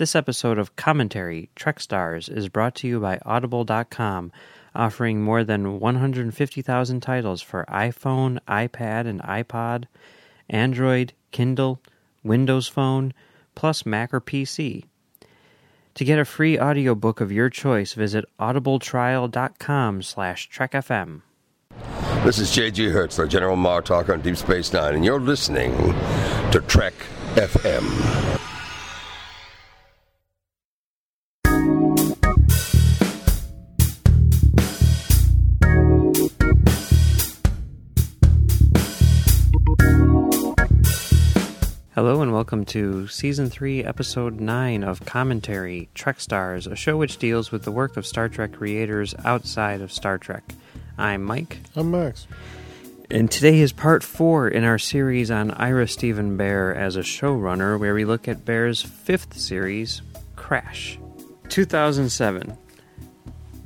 This episode of Commentary Trek Stars is brought to you by Audible.com, offering more than 150,000 titles for iPhone, iPad, and iPod, Android, Kindle, Windows Phone, plus Mac or PC. To get a free audiobook of your choice, visit audibletrial.com slash trekfm. This is J.G. Hertzler, General Martok on Deep Space Nine, and you're listening to Trek FM. Welcome to Season 3, Episode 9 of Commentary Trek Stars, a show which deals with the work of Star Trek creators outside of Star Trek. I'm Mike, I'm Max. and today is part 4 in our series on Ira Steven Behr as a showrunner, where we look at Behr's fifth series, Crash. 2007.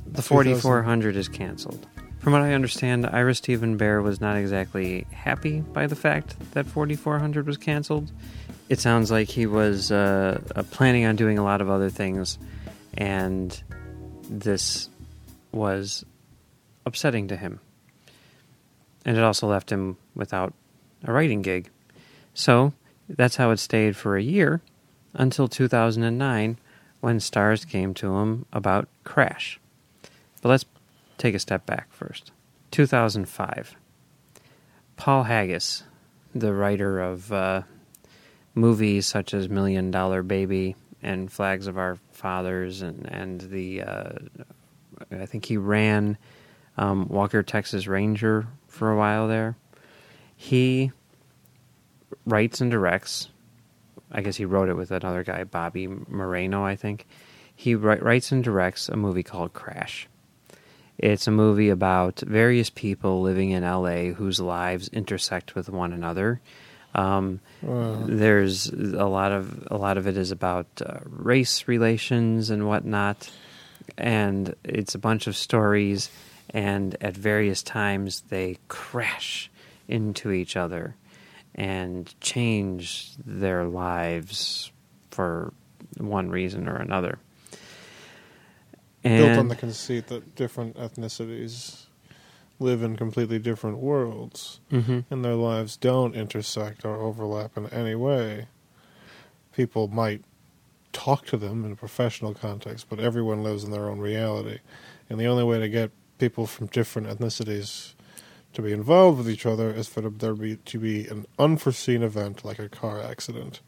The 4400 is canceled. From what I understand, Ira Steven Behr was not exactly happy by the fact that 4400 was canceled. It sounds like he was uh, uh, planning on doing a lot of other things, and this was upsetting to him. And it also left him without a writing gig. So that's how it stayed for a year until 2009 when Starz came to him about Crash. But let's take a step back first. 2005. Paul Haggis, the writer of uh, movies such as Million Dollar Baby and Flags of Our Fathers, and and the uh, I think he ran um, Walker Texas Ranger for a while there. He writes and directs. I guess he wrote it with another guy, Bobby Moreno, I think. He wri- writes and directs a movie called Crash. It's a movie about various people living in LA whose lives intersect with one another. Um, there's a lot of a lot of it is about uh, race relations and whatnot, and it's a bunch of stories. And at various times, they crash into each other and change their lives for one reason or another. And Built on the conceit that different ethnicities live in completely different worlds, Mhm. and their lives don't intersect or overlap in any way. People might talk to them in a professional context, but everyone lives in their own reality. And the only way to get people from different ethnicities to be involved with each other is for there be, to be an unforeseen event like a car accident.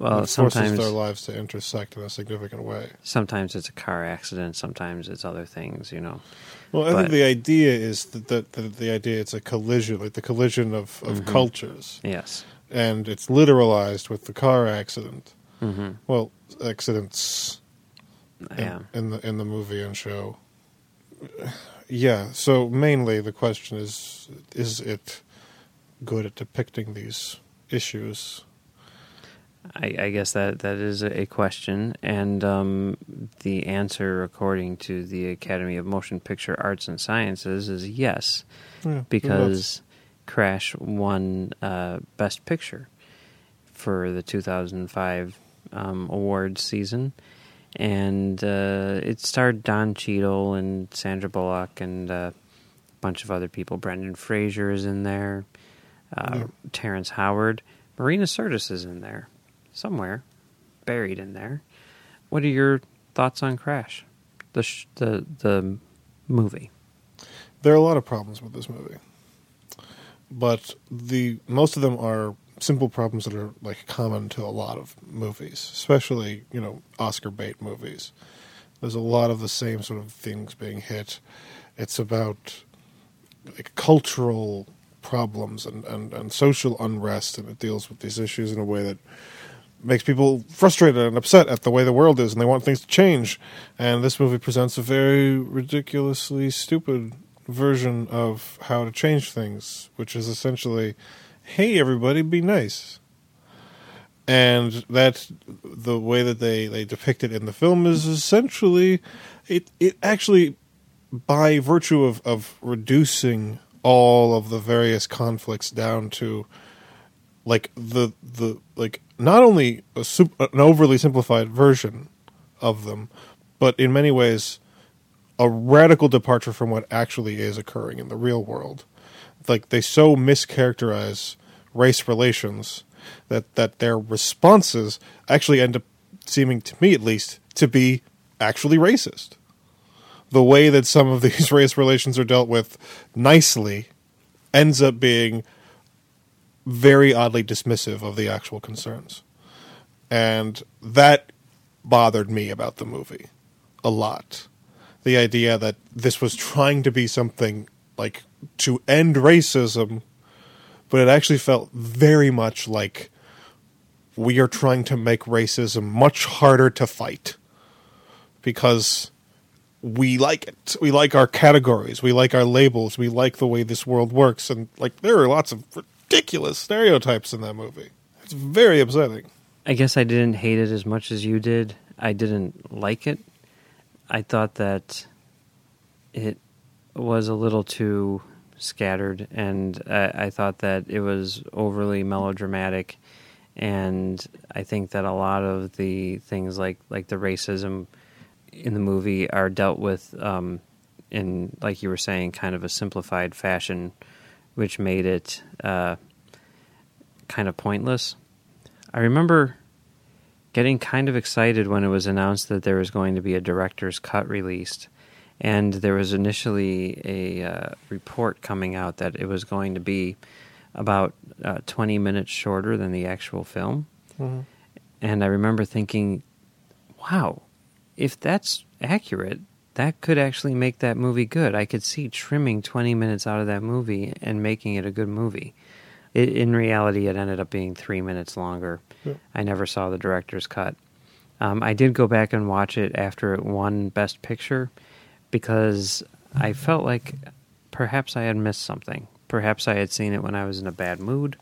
Well, forces sometimes their lives to intersect in a significant way. sometimes it's a car accident, sometimes it's other things, you know. Well, I But- think the idea is that, that, that the idea it's a collision, like the collision of, of Mhm. cultures, Yes. and it's literalized with the car accident. hmm Well, accidents in, Yeah. in the in the movie and show. Yeah. So mainly the question is: Is it good at depicting these issues? I, I guess that that is a question, and um, the answer, according to the Academy of Motion Picture Arts and Sciences, is yes, Yeah, because Crash won uh, Best Picture for the 2005 um, awards season, and uh, it starred Don Cheadle and Sandra Bullock and uh, a bunch of other people. Brendan Fraser is in there, uh, Yeah. Terrence Howard, Marina Sirtis is in there somewhere, buried in there. What are your thoughts on Crash, the sh- the the movie? There are a lot of problems with this movie, but the most of them are simple problems that are like common to a lot of movies, especially you know Oscar bait movies. There's a lot of the same sort of things being hit. It's about like cultural problems and, and, and social unrest, and it deals with these issues in a way that makes people frustrated and upset at the way the world is, and they want things to change. And this movie presents a very ridiculously stupid version of how to change things, which is essentially, "Hey, everybody, be nice." And that the way that they, they depict it in the film is essentially, it it actually, by virtue of of reducing all of the various conflicts down to like the the like not only a sup- an overly simplified version of them, but in many ways a radical departure from what actually is occurring in the real world. Like they so mischaracterize race relations that that their responses actually end up seeming to me at least to be actually racist. The way that some of these race relations are dealt with nicely ends up being very oddly dismissive of the actual concerns. And that bothered me about the movie a lot. The idea that this was trying to be something like to end racism, but it actually felt very much like we are trying to make racism much harder to fight because we like it. We like our categories. We like our labels. We like the way this world works. And like, there are lots of ridiculous stereotypes in that movie. It's very upsetting. I guess I didn't hate it as much as you did. I didn't like it. I thought that it was a little too scattered, and I, I thought that it was overly melodramatic. And I think that a lot of the things like like the racism in the movie are dealt with um, in, like you were saying, kind of a simplified fashion, which made it uh, kind of pointless. I remember getting kind of excited when it was announced that there was going to be a director's cut released. And there was initially a uh, report coming out that it was going to be about uh, 20 minutes shorter than the actual film. Mm-hmm. And I remember thinking, wow, if that's accurate, that could actually make that movie good. I could see trimming 20 minutes out of that movie and making it a good movie. It, in reality, it ended up being three minutes longer. Yeah. I never saw the director's cut. Um, I did go back and watch it after it won Best Picture because I felt like perhaps I had missed something. Perhaps I had seen it when I was in a bad mood.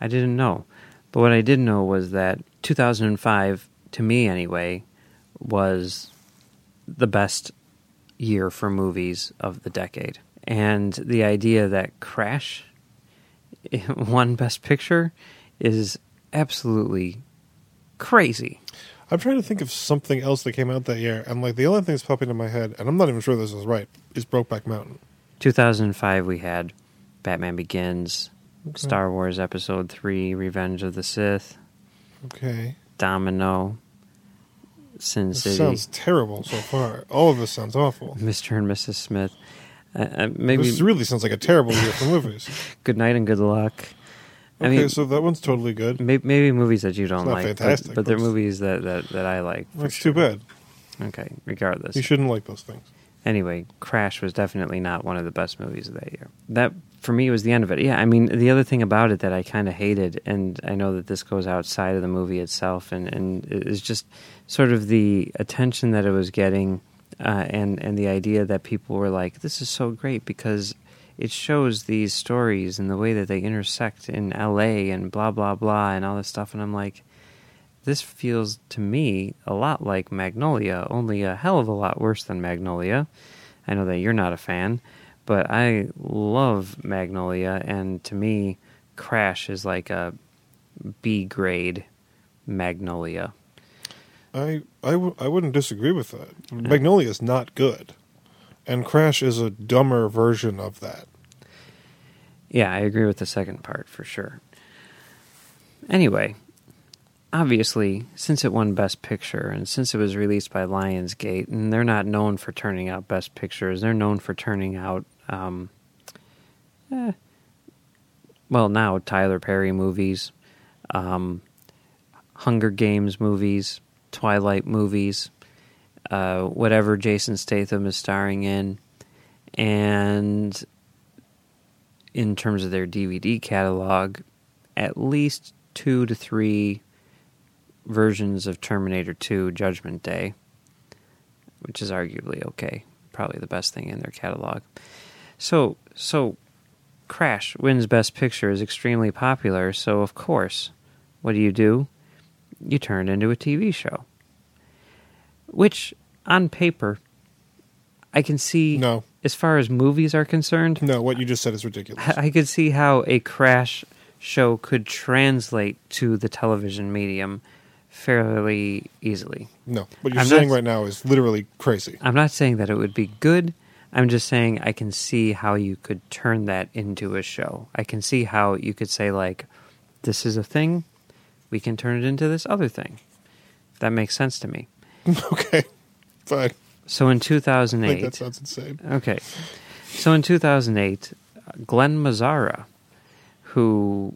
I didn't know. But what I did know was that 2005, to me anyway, was the best year for movies of the decade. And the idea that Crash won Best Picture is absolutely crazy. I'm trying to think of something else that came out that year. I'm like, the only thing that's popping in my head, and I'm not even sure this is right, is Brokeback Mountain. 2005, we had Batman Begins, Star Wars Episode 3, Revenge of the Sith, Okay. Domino, Sin This City, sounds terrible so far. All of this sounds awful. Mr. and Mrs. Smith. Uh, uh, maybe This really sounds like a terrible year for movies. Good Night and Good Luck. I Okay, mean, so that one's totally good. maybe, maybe movies that you don't like, but- fantastic, but, they're movies that, that, that I like. That's sure. too bad. Okay, regardless. You shouldn't like those things. Anyway, Crash was definitely not one of the best movies of that year. That for me it was the end of it. Yeah, I mean the other thing about it that I kind of hated, and I know that this goes outside of the movie itself, and and is just sort of the attention that it was getting, uh, and and the idea that people were like, "This is so great" because it shows these stories and the way that they intersect in L.A. and blah blah blah and all this stuff, and I'm like. This feels to me a lot like Magnolia, only a hell of a lot worse than Magnolia. I know that you're not a fan, but I love Magnolia, and to me, Crash is like a B grade Magnolia. I I, w- I wouldn't disagree with that. Magnolia is not good, and Crash is a dumber version of that. Yeah, I agree with the second part for sure. Anyway, obviously, since it won Best Picture and since it was released by Lionsgate, and they're not known for turning out Best Pictures, they're known for turning out, um, eh, well, now Tyler Perry movies, um, Hunger Games movies, Twilight movies, uh, whatever Jason Statham is starring in, and in terms of their DVD catalog, at least two to three versions of Terminator 2 Judgment Day, which is arguably okay, probably the best thing in their catalog. So, so Crash wins Best Picture is extremely popular, so of course, what do you do? You turn it into a TV show. Which, on paper, I can see, No, as far as movies are concerned, no, what you just said is ridiculous. I could see how a Crash show could translate to the television medium fairly easily. No, what you're I'm saying not- right now is literally crazy. I'm not saying that it would be good. I'm just saying I can see how you could turn that into a show. I can see how you could say like this is a thing, we can turn it into this other thing. That makes sense to me. okay, fine. So in I think that sounds insane. okay. So in 2008, Glen Mazzara, who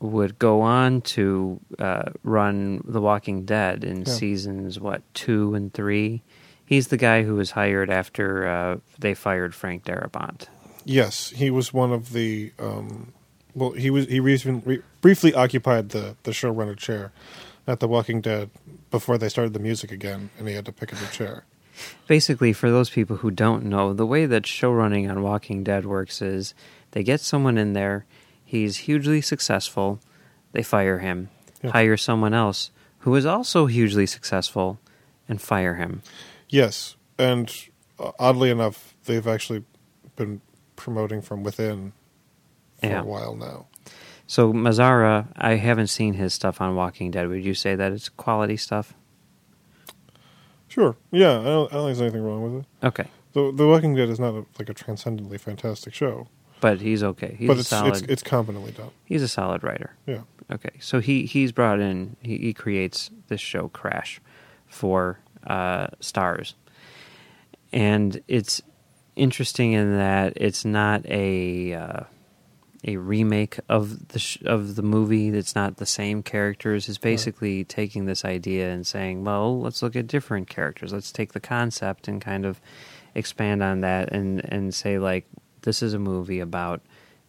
would go on to uh, run The Walking Dead in Yeah. seasons what two and three. He's the guy who was hired after uh, they fired Frank Darabont. Yes, he was one of the. Um, well, he was he re- re- briefly occupied the the showrunner chair at The Walking Dead before they started the music again, and he had to pick a new chair. Basically, for those people who don't know, the way that showrunning on Walking Dead works is they get someone in there, he's hugely successful, they fire him, Yeah. hire someone else who is also hugely successful, and fire him. Yes, and uh, oddly enough, they've actually been promoting from within for Yeah. a while now. So Mazzara, I haven't seen his stuff on Walking Dead. Would you say that it's quality stuff? Sure, yeah, I don't, I don't think there's anything wrong with it. Okay, The The Walking Dead is not a, like a transcendently fantastic show, but he's okay. He's but a it's, solid. it's it's competently done. he's a solid writer. Yeah, Okay, so he he's brought in he, he creates this show Crash for uh, Starz, and it's interesting in that it's not a uh, a remake of the sh- of the movie. It's not the same characters. It's basically taking this idea and saying, well, let's look at different characters. Let's take the concept and kind of expand on that and and say like this is a movie about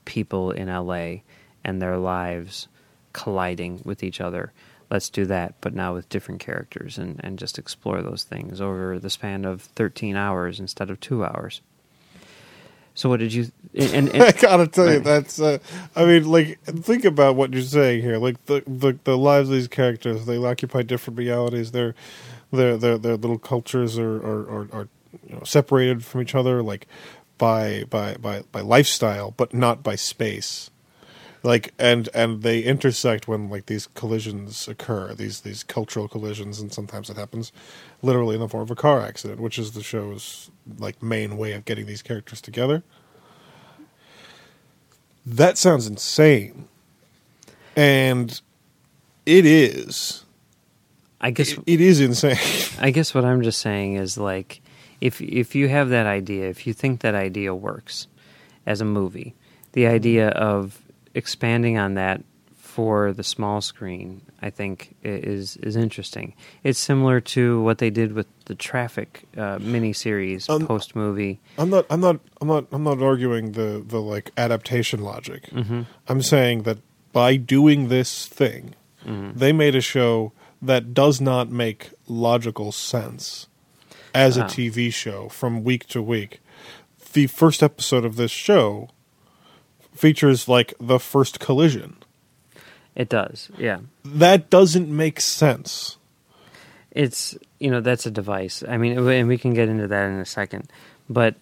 people in LA and their lives colliding with each other. Let's do that, but now with different characters and, and just explore those things over the span of 13 hours instead of two hours. So, what did you. And, and, I gotta tell you, that's. Uh, I mean, like, think about what you're saying here. Like the the, the lives of these characters, they occupy different realities. Their their their their little cultures are are, are, are you know, separated from each other, like by by by by lifestyle, but not by space. Like and and they intersect when like these collisions occur, these these cultural collisions, and sometimes it happens literally in the form of a car accident, which is the show's like main way of getting these characters together. That sounds insane. And it is. I guess It, it is insane. I guess what I'm just saying is like if if you have that idea, if you think that idea works as a movie, the idea of expanding on that for the small screen, I think is is interesting. It's similar to what they did with the Traffic uh, miniseries Um, post movie. I'm not I'm not I'm not I'm not arguing the the like adaptation logic. hmm I'm saying that by doing this thing, hmm they made a show that does not make logical sense as a Ah. TV show from week to week. The first episode of this show features like the first collision. It does, yeah. That doesn't make sense. it's you know that's a device. I mean, and we can get into that in a second. But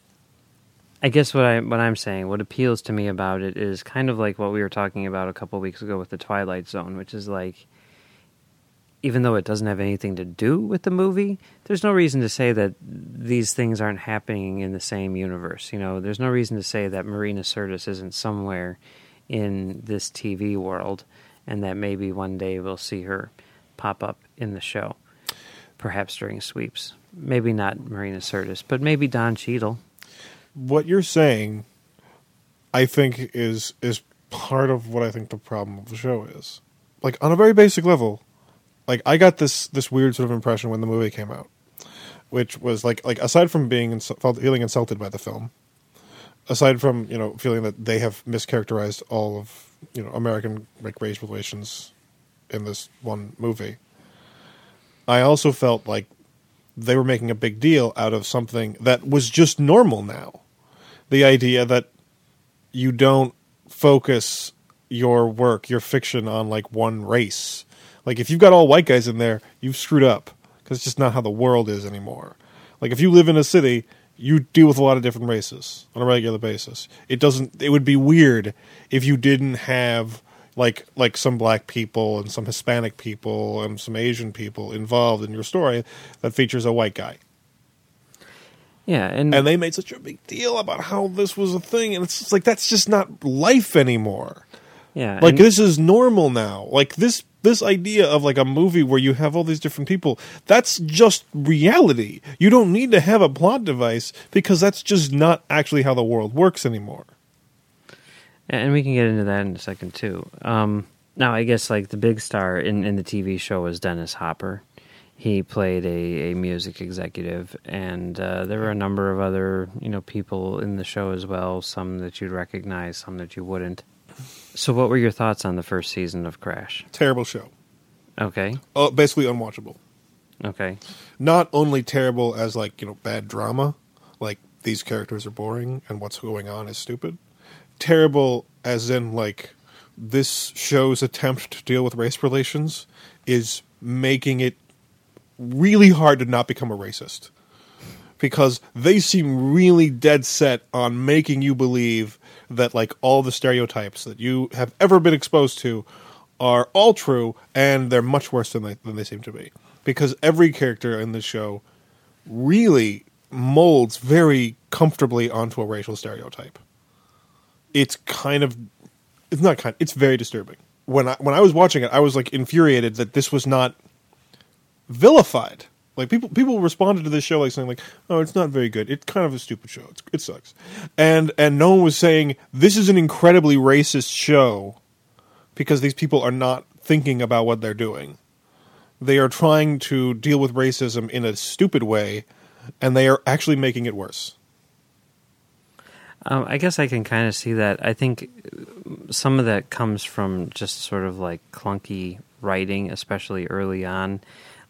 I guess what I what I'm saying, what appeals to me about it is kind of like what we were talking about a couple weeks ago with the Twilight Zone, which is like, even though it doesn't have anything to do with the movie, there's no reason to say that these things aren't happening in the same universe. You know, there's no reason to say that Marina Sirtis isn't somewhere in this TV world, and that maybe one day we'll see her pop up in the show perhaps during sweeps. Maybe not Marina Sirtis, but maybe Don Cheadle. What you're saying, I think, is is part of what I think the problem of the show is. Like on a very basic level, like I got this this weird sort of impression when the movie came out, which was like like aside from being feeling insulted by the film, aside from you know feeling that they have mischaracterized all of you know American like race relations in this one movie, I also felt like they were making a big deal out of something that was just normal now. The idea that you don't focus your work, your fiction on like one race. Like if you've got all white guys in there, you've screwed up because it's just not how the world is anymore. Like if you live in a city, you deal with a lot of different races on a regular basis. It doesn't it would be weird if you didn't have like like some black people and some Hispanic people and some Asian people involved in your story that features a white guy. Yeah, and, And they made such a big deal about how this was a thing, and it's just like that's just not life anymore. Yeah, Like and- this is normal now. Like this this idea of like a movie where you have all these different people, that's just reality. You don't need to have a plot device because that's just not actually how the world works anymore. and we can get into that in a second too. Um, now, I guess like the big star in, in the TV show was Dennis Hopper. He played a, a music executive, and uh, there were a number of other you know people in the show as well. Some that you'd recognize, some that you wouldn't. So, what were your thoughts on the first season of Crash? Terrible show. Okay, Uh, basically unwatchable. okay, Not only terrible as like, you know, bad drama, like these characters are boring and what's going on is stupid. Terrible as in like this show's attempt to deal with race relations is making it really hard to not become a racist. Because they seem really dead set on making you believe that like all the stereotypes that you have ever been exposed to are all true and they're much worse than they than they seem to be. Because every character in the show really molds very comfortably onto a racial stereotype. It's kind of it's not kind it's very disturbing. When I when I was watching it, I was like infuriated that this was not vilified. Like people people responded to this show like saying like, "Oh, it's not very good. It's kind of a stupid show. It's, it sucks." And and no one was saying this is an incredibly racist show because these people are not thinking about what they're doing. They are trying to deal with racism in a stupid way and they are actually making it worse. Um, I guess I can kind of see that. I think some of that comes from just sort of like clunky writing, especially early on.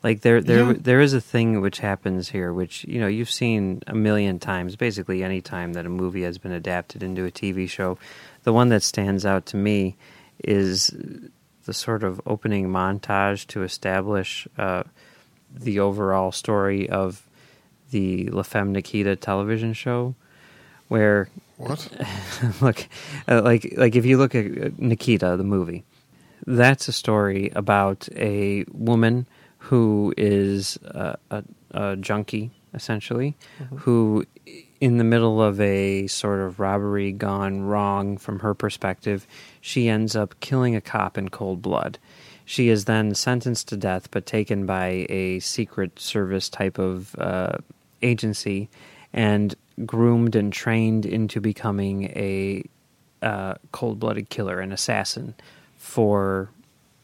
Like there, there, Yeah. there is a thing which happens here, which you know you've seen a million times. Basically, any time that a movie has been adapted into a TV show, the one that stands out to me is the sort of opening montage to establish uh, the overall story of the La Femme Nikita television show, where What? look, uh, like like if you look at uh, Nikita, the movie, that's a story about a woman who is uh, a, a junkie, essentially, who, in the middle of a sort of robbery gone wrong from her perspective, she ends up killing a cop in cold blood. She is then sentenced to death, but taken by a secret service type of uh, agency and groomed and trained into becoming a uh, cold-blooded killer, an assassin for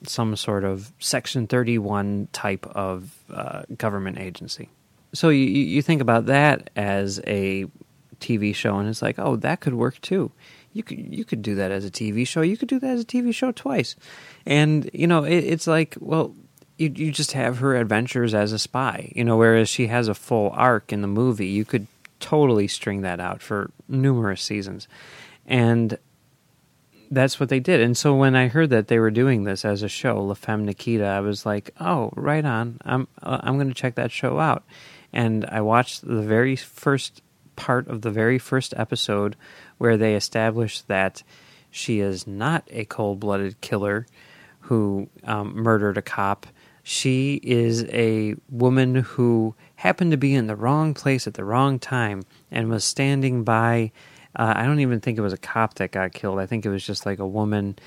some sort of Section 31 type of uh, government agency. So you, you think about that as a TV show, and it's like, oh, that could work too. You could you could do that as a TV show. You could do that as a TV show twice, and you know it, it's like, well, you you just have her adventures as a spy. You know, whereas she has a full arc in the movie, you could totally string that out for numerous seasons, and that's what they did. And so when I heard that they were doing this as a show, La Femme Nikita, I was like, "Oh, right on. I'm uh, I'm going to check that show out." And I watched the very first part of the very first episode where they established that she is not a cold-blooded killer who um, murdered a cop. She is a woman who happened to be in the wrong place at the wrong time and was standing by. Uh, I don't even think it was a cop that got killed. I think it was just like a woman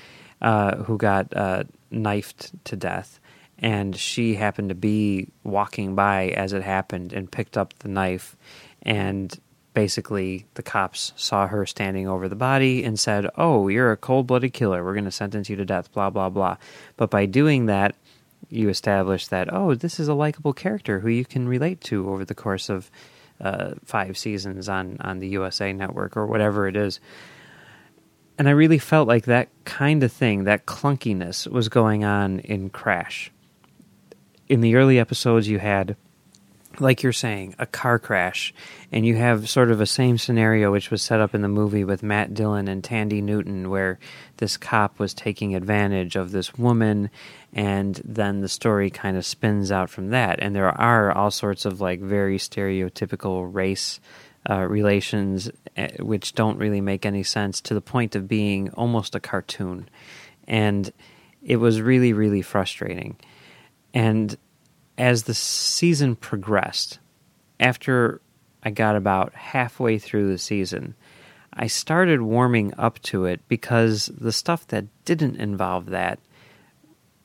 uh, who got uh, knifed to death. And she happened to be walking by as it happened and picked up the knife. And basically, the cops saw her standing over the body and said, Oh, you're a cold blooded killer. We're going to sentence you to death, blah, blah, blah. But by doing that, you establish that, oh, this is a likable character who you can relate to over the course of uh, five seasons on, on the USA network or whatever it is. And I really felt like that kind of thing, that clunkiness, was going on in Crash. In the early episodes, you had, like you're saying, a car crash, and you have sort of a same scenario which was set up in the movie with Matt Dillon and Thandie Newton, where this cop was taking advantage of this woman, and then the story kind of spins out from that. And there are all sorts of like very stereotypical race uh, relations, uh, which don't really make any sense to the point of being almost a cartoon. and it was really really frustrating. And as the season progressed, after I got about halfway through the season, I started warming up to it because the stuff that didn't involve that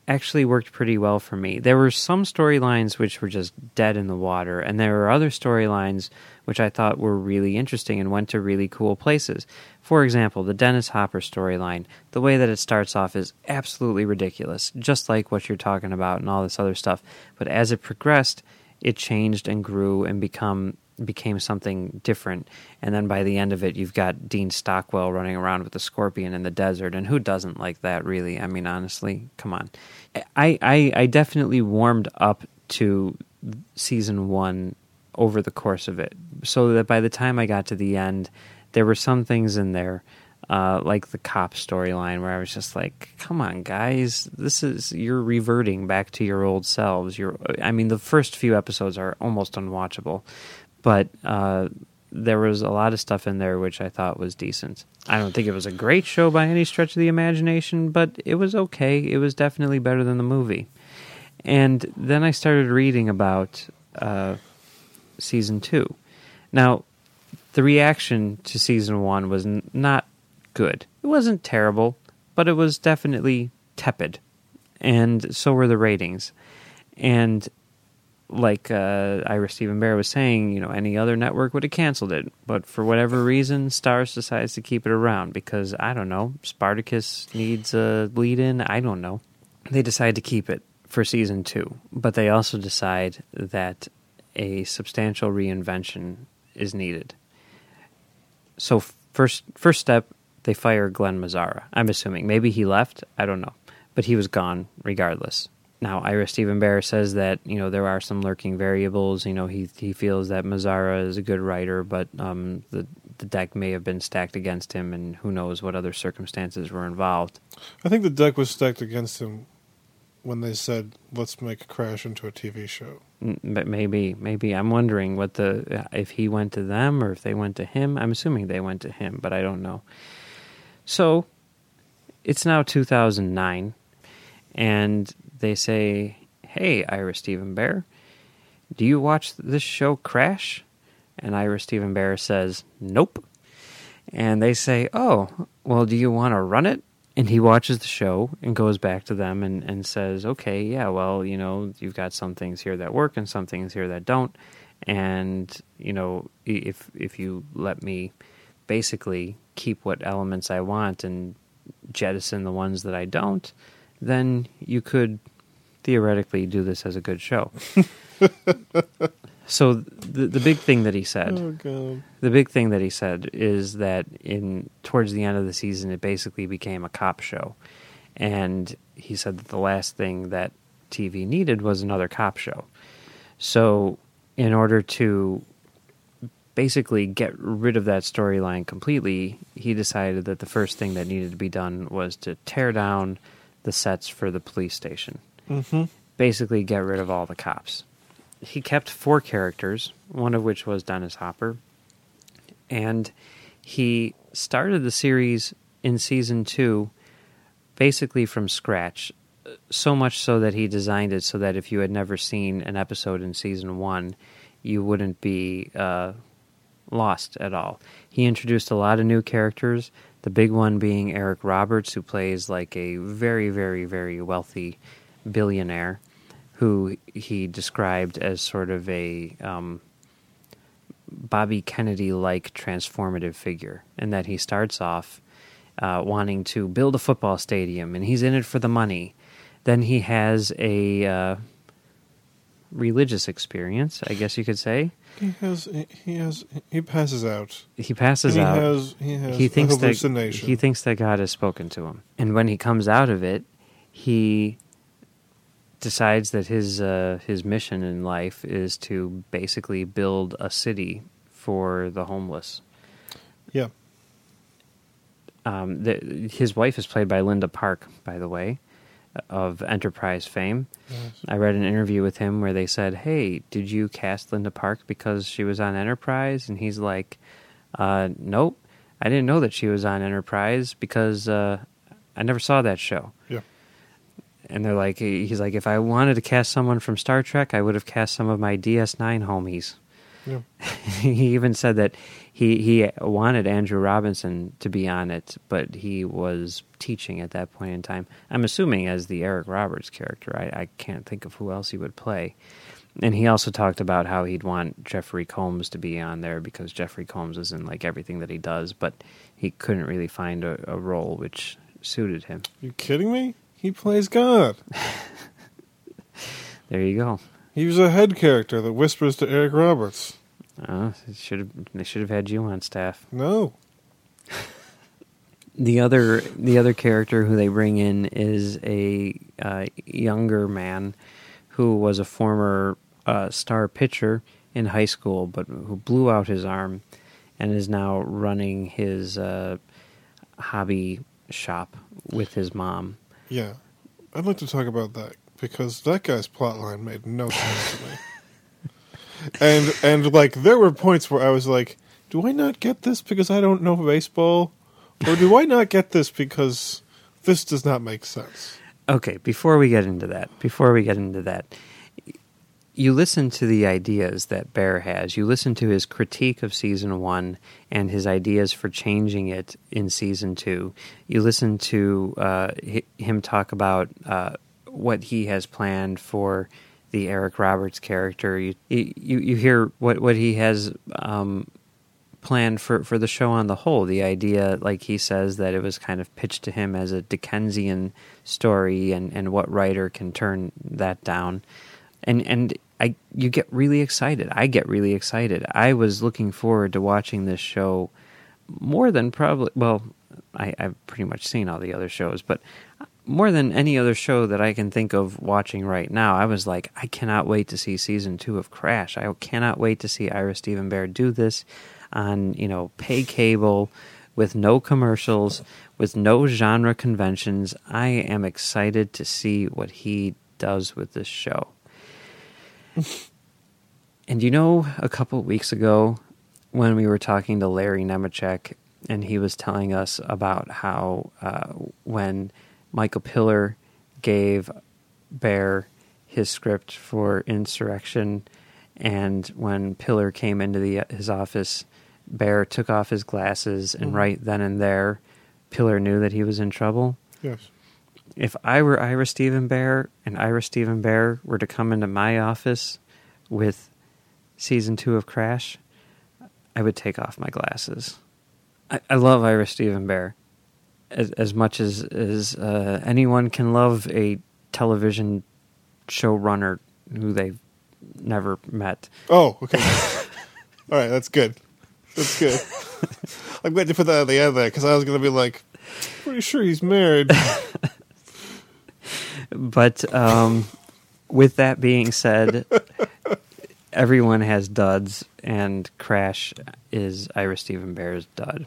actually worked pretty well for me. There were some storylines which were just dead in the water, and there were other storylines which I thought were really interesting and went to really cool places. For example, the Dennis Hopper storyline, the way that it starts off is absolutely ridiculous, just like what you're talking about and all this other stuff. But as it progressed, it changed and grew and become became something different. And then by the end of it, you've got Dean Stockwell running around with a scorpion in the desert, and who doesn't like that? Really, I mean, honestly, come on. I I, I definitely warmed up to season one over the course of it, so that by the time I got to the end, there were some things in there. Uh, like the cop storyline, where I was just like, "Come on, guys, this is you're reverting back to your old selves." You're, I mean, the first few episodes are almost unwatchable, but uh, there was a lot of stuff in there which I thought was decent. I don't think it was a great show by any stretch of the imagination, but it was okay. It was definitely better than the movie. And then I started reading about uh, season two. Now, the reaction to season one was n- not good. It wasn't terrible, but it was definitely tepid. And so were the ratings. And like uh, Ira Steven Behr was saying, you know, any other network would have canceled it. But for whatever reason, Starz decides to keep it around because, I don't know, Spartacus needs a lead in. I don't know. They decide to keep it for season two. But they also decide that a substantial reinvention is needed. So, first, first step, they fire Glen Mazzara. I'm assuming. Maybe he left. I don't know. But he was gone regardless. Now, Ira Steven Behr says that you know there are some lurking variables. You know, he he feels that Mazzara is a good writer, but um, the the deck may have been stacked against him, and who knows what other circumstances were involved. I think the deck was stacked against him when they said, "Let's make Crash into a TV show." But maybe, maybe I'm wondering what the if he went to them or if they went to him. I'm assuming they went to him, but I don't know. So, it's now 2009, and they say, Hey, Ira Steven Behr, do you watch this show Crash? And Ira Steven Behr says, Nope. And they say, Oh, well, do you want to run it? And he watches the show and goes back to them and, and says, Okay, yeah, well, you know, you've got some things here that work and some things here that don't. And, you know, if if you let me basically keep what elements I want and jettison the ones that I don't, then you could theoretically do this as a good show. so the the big thing that he said, oh, the big thing that he said is that in towards the end of the season, it basically became a cop show, and he said that the last thing that TV needed was another cop show. So, in order to basically get rid of that storyline completely, he decided that the first thing that needed to be done was to tear down the sets for the police station. Mm-hmm. Basically, get rid of all the cops. He kept four characters, one of which was Dennis Hopper, and he started the series in season two basically from scratch. So much so that he designed it so that if you had never seen an episode in season one, you wouldn't be uh, lost at all. He introduced a lot of new characters, the big one being Eric Roberts, who plays like a very, very, very wealthy billionaire who he described as sort of a um, Bobby Kennedy like transformative figure, and that he starts off uh, wanting to build a football stadium and he's in it for the money. Then he has a uh, religious experience, I guess you could say. He has. He has. He passes out. He passes And he out. has. He has. he thinks that he thinks that God has spoken to him, and when he comes out of it, he decides that his uh, his mission in life is to basically build a city for the homeless. Yeah. Um, the, his wife is played by Linda Park, by the way, of Enterprise fame. Yes. I read an interview with him where they said, "Hey, did you cast Linda Park because she was on Enterprise?" And he's like, uh, "Nope, I didn't know that she was on Enterprise because uh, I never saw that show. Yeah. And they're like, he's like, if I wanted to cast someone from Star Trek, I would have cast some of my DS9 homies. Yeah. he even said that he he wanted Andrew Robinson to be on it, but he was teaching at that point in time. I'm assuming as the Eric Roberts character. I, I can't think of who else he would play. And he also talked about how he'd want Jeffrey Combs to be on there because Jeffrey Combs is in like everything that he does, but he couldn't really find a, a role which suited him. You kidding me? He plays God. There you go. He was a head character that whispers to Eric Roberts. Uh, should have they should have had you on staff. No. The other the other character who they bring in is a uh, younger man who was a former uh, star pitcher in high school, but who blew out his arm and is now running his uh, hobby shop with his mom. Yeah. I'd like to talk about that because that guy's plotline made no sense to me. And and like there were points where I was like, do I not get this because I don't know baseball? Or do I not get this because this does not make sense? Okay, before we get into that, before we get into that, you listen to the ideas that Behr has. You listen to his critique of season one and his ideas for changing it in season two. You listen to uh, hi- him talk about uh, what he has planned for the Eric Roberts character. You you, you hear what what he has. Um, planned for, for the show on the whole. The idea, like he says, that it was kind of pitched to him as a Dickensian story, and, and what writer can turn that down. And and I you get really excited. I get really excited. I was looking forward to watching this show more than probably. Well, I, I've pretty much seen all the other shows, but more than any other show that I can think of watching right now, I was like, I cannot wait to see season two of Crash. I cannot wait to see Ira Steven Behr do this on, you know, pay cable with no commercials, with no genre conventions. I am excited to see what he does with this show. and you know, a couple weeks ago, when we were talking to Larry Nemecek, and he was telling us about how uh, when Michael Piller gave Behr his script for Insurrection, and when Piller came into the, his office, Behr took off his glasses, and Mhm. right then and there, Pillar knew that he was in trouble. Yes. If I were Ira Steven Behr and Ira Steven Behr were to come into my office with season two of Crash, I would take off my glasses. I, I love Ira Steven Behr as, as much as, as uh, anyone can love a television showrunner who they've never met. Oh, okay. All right, that's good. That's good. I'm glad you put that at the end there because I was going to be like, pretty sure he's married. But um, with that being said, everyone has duds, and Crash is Ira Steven Behr's dud.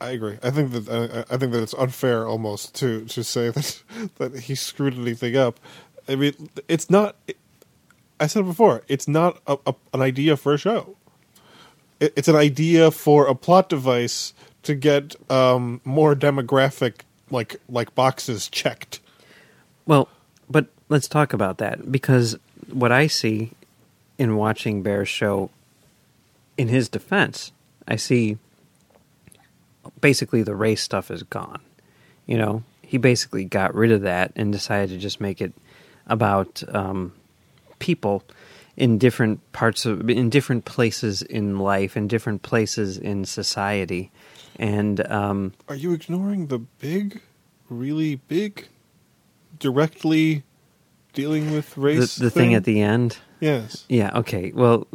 I agree. I think that I, I think that it's unfair almost to to say that that he screwed anything up. I mean, it's not. I said it before. It's not a, a, an idea for a show. It, it's an idea for a plot device to get um, more demographic like like boxes checked. Well, but let's talk about that because what I see in watching Behr's show, in his defense, I see basically the race stuff is gone. You know, he basically got rid of that and decided to just make it about um, people in different parts of in different places in life in different places in society and um, Are you ignoring the big, really big, directly dealing with race? the thing at the end yes. Yeah, okay. Well,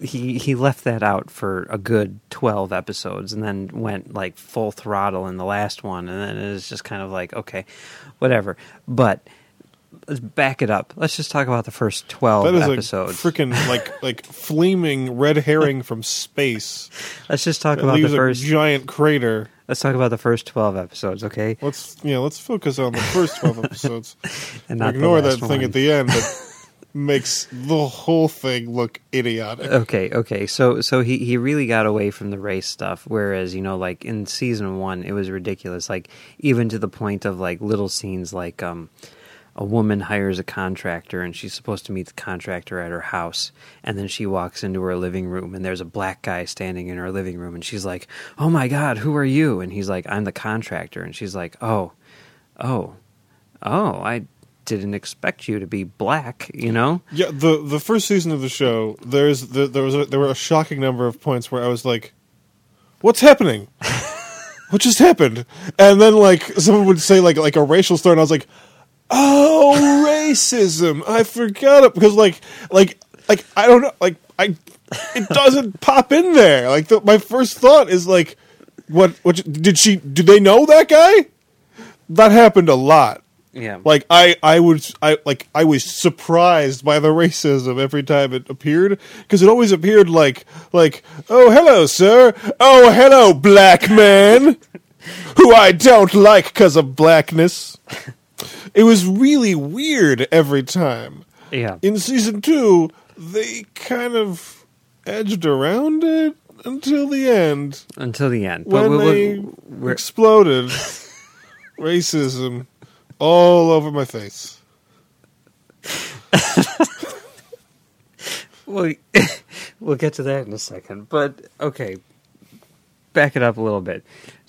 he he left that out for a good 12 episodes and then went like full throttle in the last one and then it was just kind of like, okay, whatever. But let's back it up. Let's just talk about the first 12 That is episodes. freaking like like flaming red herring from space. let's just talk about the first giant crater. Let's talk about the first 12 episodes, okay? Let's yeah, let's focus on the first twelve episodes. And not the Ignore that thing one. at the end. That makes the whole thing look idiotic. Okay, okay. So so he he really got away from the race stuff whereas, you know, like in season 1 it was ridiculous like even to the point of like little scenes like um a woman hires a contractor and she's supposed to meet the contractor at her house and then she walks into her living room and there's a black guy standing in her living room and she's like, "Oh my god, who are you?" and he's like, "I'm the contractor." And she's like, "Oh. Oh. Oh, I didn't expect you to be black, you know?" Yeah, the the first season of the show, there's the, there was a, there were a shocking number of points where I was like, "What's happening? what just happened?" And then like someone would say like like a racial slur, and I was like, "Oh, racism! I forgot it because like like like I don't know like I it doesn't pop in there. Like the, my first thought is like, what what did she? Do they know that guy? That happened a lot. Yeah. Like I, I was, I like, I was surprised by the racism every time it appeared because it always appeared like, like, oh hello sir, oh hello black man, who I don't like because of blackness. It was really weird every time. yeah. In season two, they kind of edged around it until the end Until the end. when we- we- they we're- exploded racism all over my face. Well, we'll get to that in a second. But okay, back it up a little bit.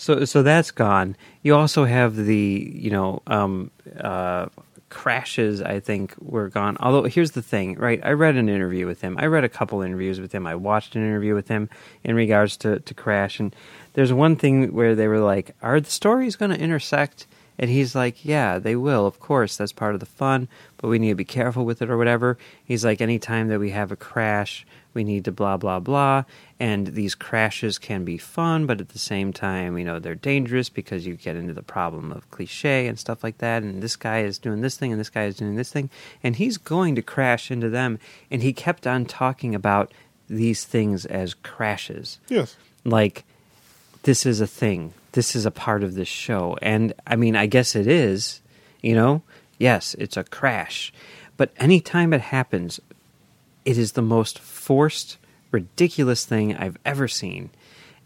So, so that's gone. You also have the, you know, um, uh, crashes. I think were gone. Although here's the thing, right? I read an interview with him. I read a couple interviews with him. I watched an interview with him in regards to to Crash, and there's one thing where they were like, "Are the stories going to intersect?" And he's like, Yeah, they will, of course. That's part of the fun, but we need to be careful with it or whatever. He's like, Anytime that we have a crash, we need to blah, blah, blah. And these crashes can be fun, but at the same time, you know, they're dangerous because you get into the problem of cliche and stuff like that. And this guy is doing this thing and this guy is doing this thing. And he's going to crash into them. And he kept on talking about these things as crashes Yes. like this is a thing this is a part of this show and i mean i guess it is you know yes it's a crash but anytime it happens it is the most forced ridiculous thing i've ever seen.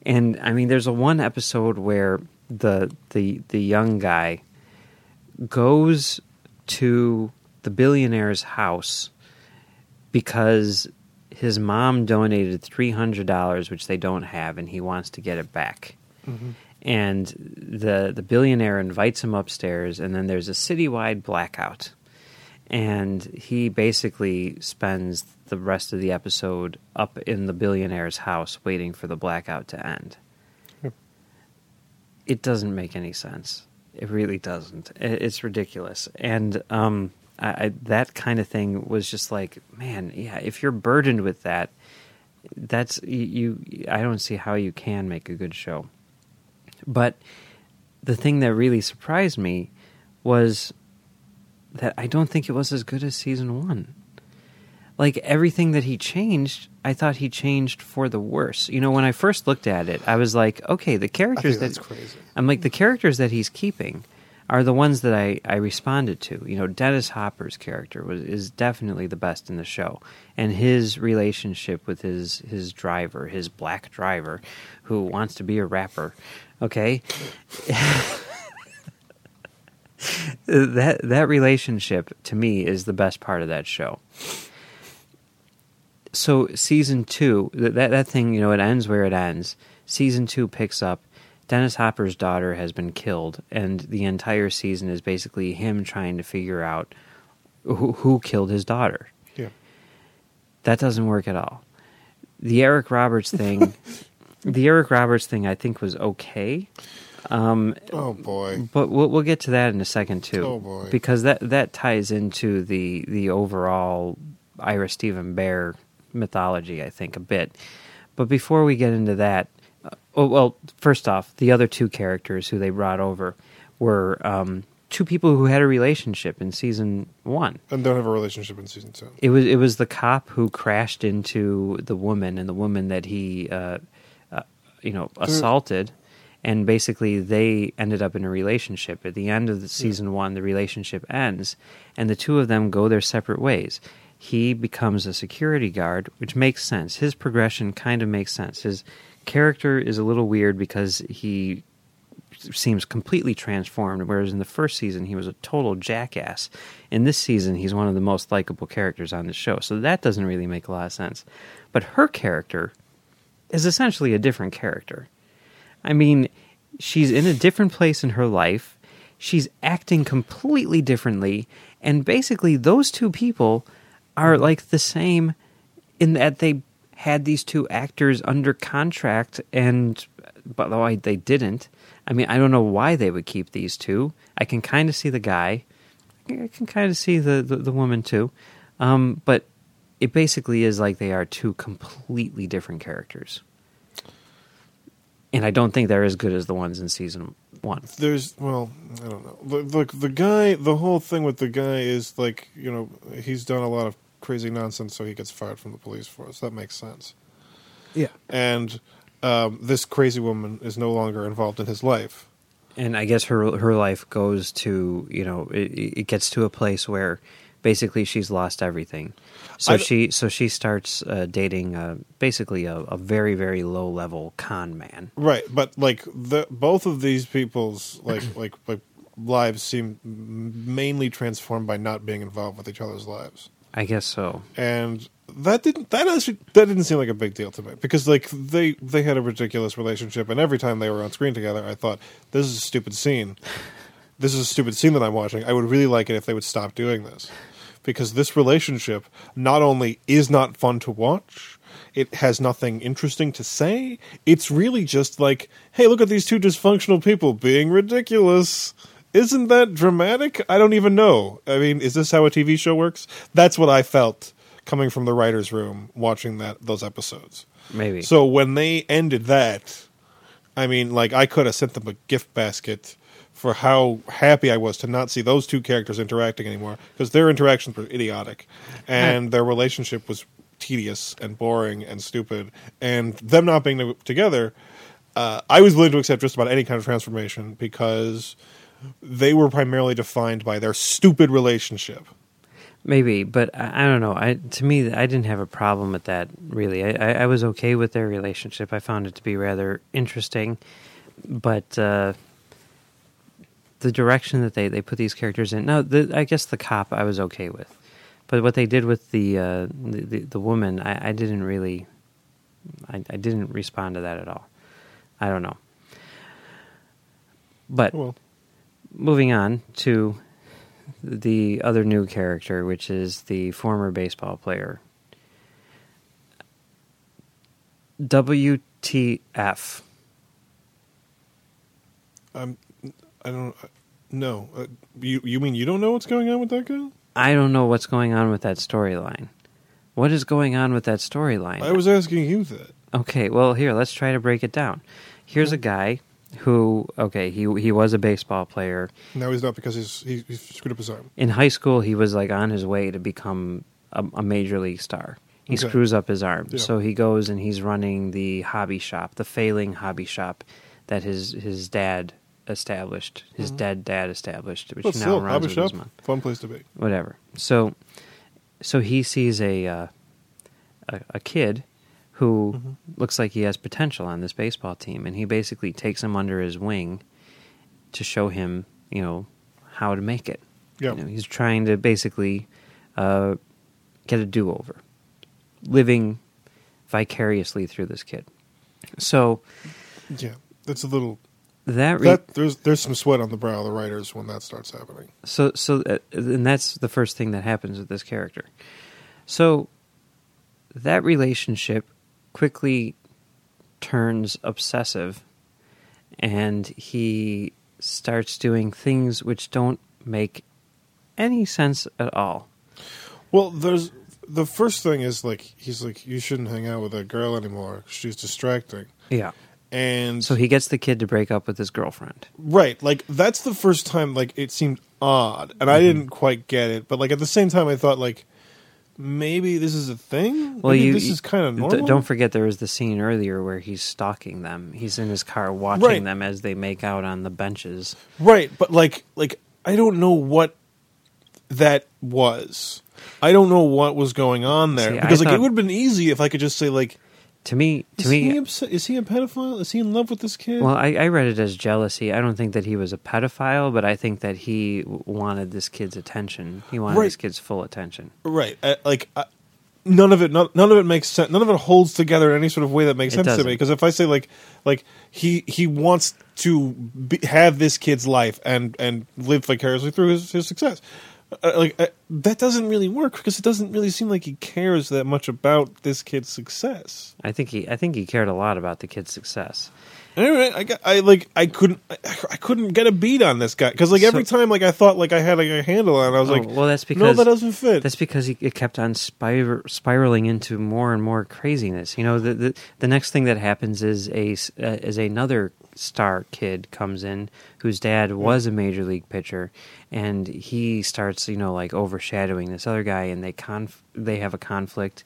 And i mean there's a one episode where the the the young guy goes to the billionaire's house because his mom donated $300 which they don't have and he wants to get it back. Mm-hmm. And the the billionaire invites him upstairs and then there's a citywide blackout and he basically spends the rest of the episode up in the billionaire's house waiting for the blackout to end. It doesn't make any sense. It really doesn't. It's ridiculous. And um I, I, that kind of thing was just like man yeah if you're burdened with that that's you, you i don't see how you can make a good show. But the thing that really surprised me was that I don't think it was as good as season one. Like everything that he changed, I thought he changed for the worse. You know, when I first looked at it, I was like, okay, the characters think that that's crazy. I'm like the characters that he's keeping are the ones that I, I responded to. You know, Dennis Hopper's character was is definitely the best in the show, and his relationship with his his driver, his black driver, who wants to be a rapper. Okay, that that relationship to me is the best part of that show. So season two, that that thing, you know, it ends where it ends. Season two picks up. Dennis Hopper's daughter has been killed, and the entire season is basically him trying to figure out who, who killed his daughter. Yeah. That doesn't work at all. The Eric Roberts thing, the Eric Roberts thing, I think was okay. Um, Oh boy. but we'll we'll get to that in a second too. Oh, boy. Because that that ties into the the overall Ira Steven Behr mythology, I think, a bit. But before we get into that, uh, oh, well, first off, the other two characters who they brought over were um, two people who had a relationship in season one. And don't have a relationship in season two. It was it was the cop who crashed into the woman and the woman that he, uh, uh, you know, assaulted, and basically they ended up in a relationship. At the end of the season one, the relationship ends, and the two of them go their separate ways. he becomes a security guard, which makes sense. His progression kind of makes sense. His character is a little weird because he seems completely transformed, whereas in the first season he was a total jackass. In this season, he's one of the most likable characters on the show, so that doesn't really make a lot of sense. But her character is essentially a different character. I mean, she's in a different place in her life. She's acting completely differently, and basically, those two people are like the same in that they had these two actors under contract, and but though they didn't, I mean, I don't know why they would keep these two. I can kind of see the guy. I can kind of see the, the, the woman too. Um, but it basically is like they are two completely different characters. And I don't think they're as good as the ones in season one. There's well, I don't know. The, the the guy, the whole thing with the guy is like you know he's done a lot of crazy nonsense, so he gets fired from the police force. That makes sense. Yeah. And um, this crazy woman is no longer involved in his life. And I guess her her life goes to you know it, it gets to a place where basically she's lost everything. So I- she so she starts uh, dating uh, basically a, a very very low level con man. Right, but like the both of these people's like like like lives seem mainly transformed by not being involved with each other's lives. I guess so. and that didn't that actually that didn't seem like a big deal to me because like they they had a ridiculous relationship and every time they were on screen together i thought this is a stupid scene this is a stupid scene that i'm watching i would really like it if they would stop doing this because this relationship not only is not fun to watch it has nothing interesting to say. It's really just like hey look at these two dysfunctional people being ridiculous. Isn't that dramatic? I don't even know. I mean is this how a tv show works? That's what i felt coming from the writers room watching that those episodes. Maybe. so when they ended that i mean like i could have sent them a gift basket for how happy i was to not see those two characters interacting anymore because their interactions were idiotic and their relationship was tedious and boring and stupid and them not being together uh, i was willing to accept just about any kind of transformation because they were primarily defined by their stupid relationship Maybe, but I, I don't know. I to me, I didn't have a problem with that. Really, I, I, I was okay with their relationship. I found it to be rather interesting, but uh, the direction that they, they put these characters in. No, the, I guess the cop I was okay with, but what they did with the uh, the, the, the woman, I, I didn't really. I, I didn't respond to that at all. I don't know. But well moving on to the other new character, which is the former baseball player. WTF. I'm, I don't. No, uh, you you mean you don't know what's going on with that guy? I don't know what's going on with that storyline. What is going on with that storyline? I was asking you that. Okay, well, here, let's try to break it down. Here's a guy who, okay, he he was a baseball player. Now he's not because he's he, he screwed up his arm. In high school, he was like on his way to become a, a major league star. He Okay. screws up his arm, Yeah. so he goes and he's running the hobby shop, the failing hobby shop that his his dad established, his dead dad established, which But now still, runs with his mom. fun place to be. Whatever. So, so he sees a uh, a, a kid who Mm-hmm. looks like he has potential on this baseball team, and he basically takes him under his wing to show him, you know, how to make it. Yeah. You know, he's trying to basically uh, get a do over, living vicariously through this kid. So Yeah, that's a little. That, re- That there's there's some sweat on the brow of the writers when that starts happening. so so uh, and that's the first thing that happens with this character. So that relationship quickly turns obsessive, and he starts doing things which don't make any sense at all. Well, there's the first thing is like he's like you shouldn't hang out with that girl anymore. She's distracting. Yeah. And So he gets the kid to break up with his girlfriend. Right, like that's the first time like it seemed odd, and Mm-hmm. I didn't quite get it. But like at the same time, I thought like maybe this is a thing. Well, Maybe you this is kind of normal. don't forget there was the scene earlier where he's stalking them. He's in his car watching Right. them as they make out on the benches. right, but like like I don't know what that was. I don't know what was going on there See, I because like it would have been easy if I could just say like, To me, to is me, he upset? Is he a pedophile? Is he in love with this kid? Well, I, I read it as jealousy. I don't think that he was a pedophile, but I think that he wanted this kid's attention. He wanted Right. this kid's full attention. right? I, like I, none of it, none, none of it makes sense. None of it holds together in any sort of way that makes It sense to doesn't. me. Because if I say like, like he he wants to be, have this kid's life and and live vicariously through his, his success. Uh, like uh, that doesn't really work because it doesn't really seem like he cares that much about this kid's success. I think he, I think he cared a lot about the kid's success. Anyway, I got, I like I couldn't I, I couldn't get a beat on this guy because like every So- time like I thought like I had like a handle on it, I was Oh, like, well, that's because no, that doesn't fit. That's because he, it kept on spir- spiraling into more and more craziness. You know, the the, the next thing that happens is a uh, is another star kid comes in whose dad was a major league pitcher, and he starts you know like overshadowing this other guy, and they conf- they have a conflict.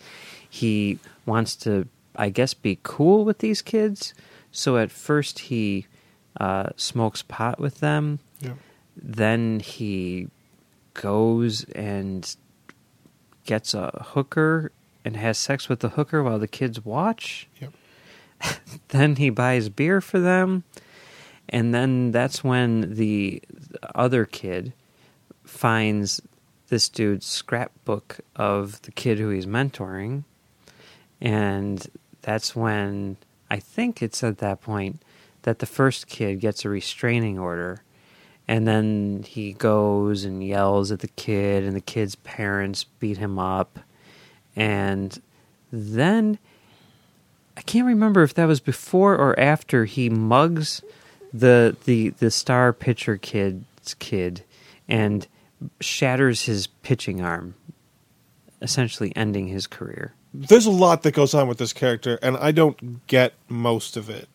He wants to, I guess, be cool with these kids. So at first he uh, smokes pot with them yeah. then he goes and gets a hooker and has sex with the hooker while the kids watch. Yep. Then he buys beer for them. And then that's when the other kid finds this dude's scrapbook of the kid who he's mentoring. And that's when I think it's at that point that the first kid gets a restraining order. And then he goes and yells at the kid, and the kid's parents beat him up. And then I can't remember if that was before or after he mugs the the the star pitcher kid's kid and shatters his pitching arm, essentially ending his career. There's a lot that goes on with this character, and I don't get most of it.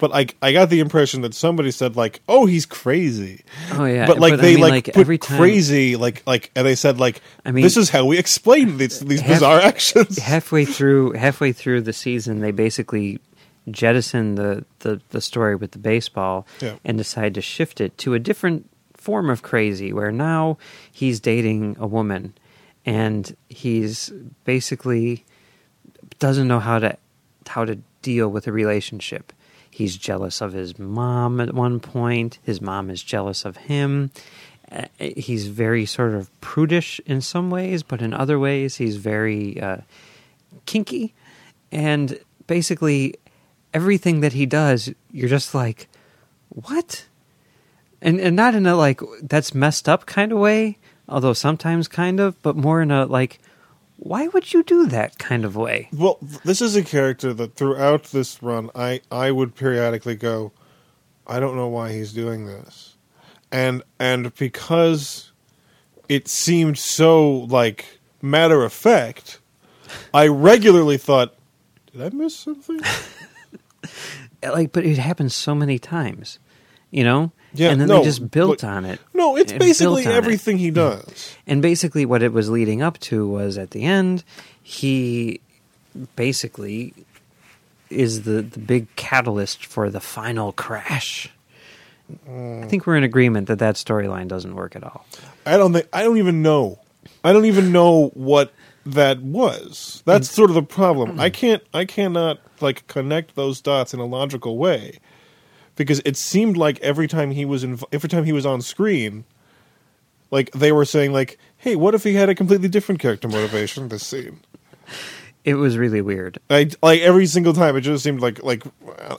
But I I got the impression that somebody said like, "Oh, he's crazy." Oh yeah, but like I they mean, like, put every time crazy like like and they said like I mean- this is how we explain these these Half- bizarre actions. halfway through halfway through the season they basically jettison the, the, the story with the baseball Yeah. and decide to shift it to a different form of crazy where now he's dating a woman and he's basically doesn't know how to how to deal with a relationship. He's jealous of his mom at one point. His mom is jealous of him. Uh, he's very sort of prudish in some ways, but in other ways he's very uh, kinky. And basically, everything that he does, you're just like, what? And and not in a like that's messed up kind of way, although sometimes kind of, but more in a like, why would you do that kind of way? Well, this is a character that throughout this run, I I would periodically go, I don't know why he's doing this, and and because it seemed so like matter of fact, I regularly thought, did I miss something? Like, but it happens so many times, you know. Yeah, and then no, they just built but- on it. No, it's It basically on it. everything he does. And basically, what it was leading up to was at the end, he basically is the, the big catalyst for the final crash. Mm. I think we're in agreement that that storyline doesn't work at all. I don't think I don't even know. I don't even know what that was. That's mm. sort of the problem. I mm. can't I cannot like connect those dots in a logical way because it seemed like every time he was in every time he was on screen like they were saying like, "Hey, what if he had a completely different character motivation this scene?" It was really weird. I like every single time it just seemed like like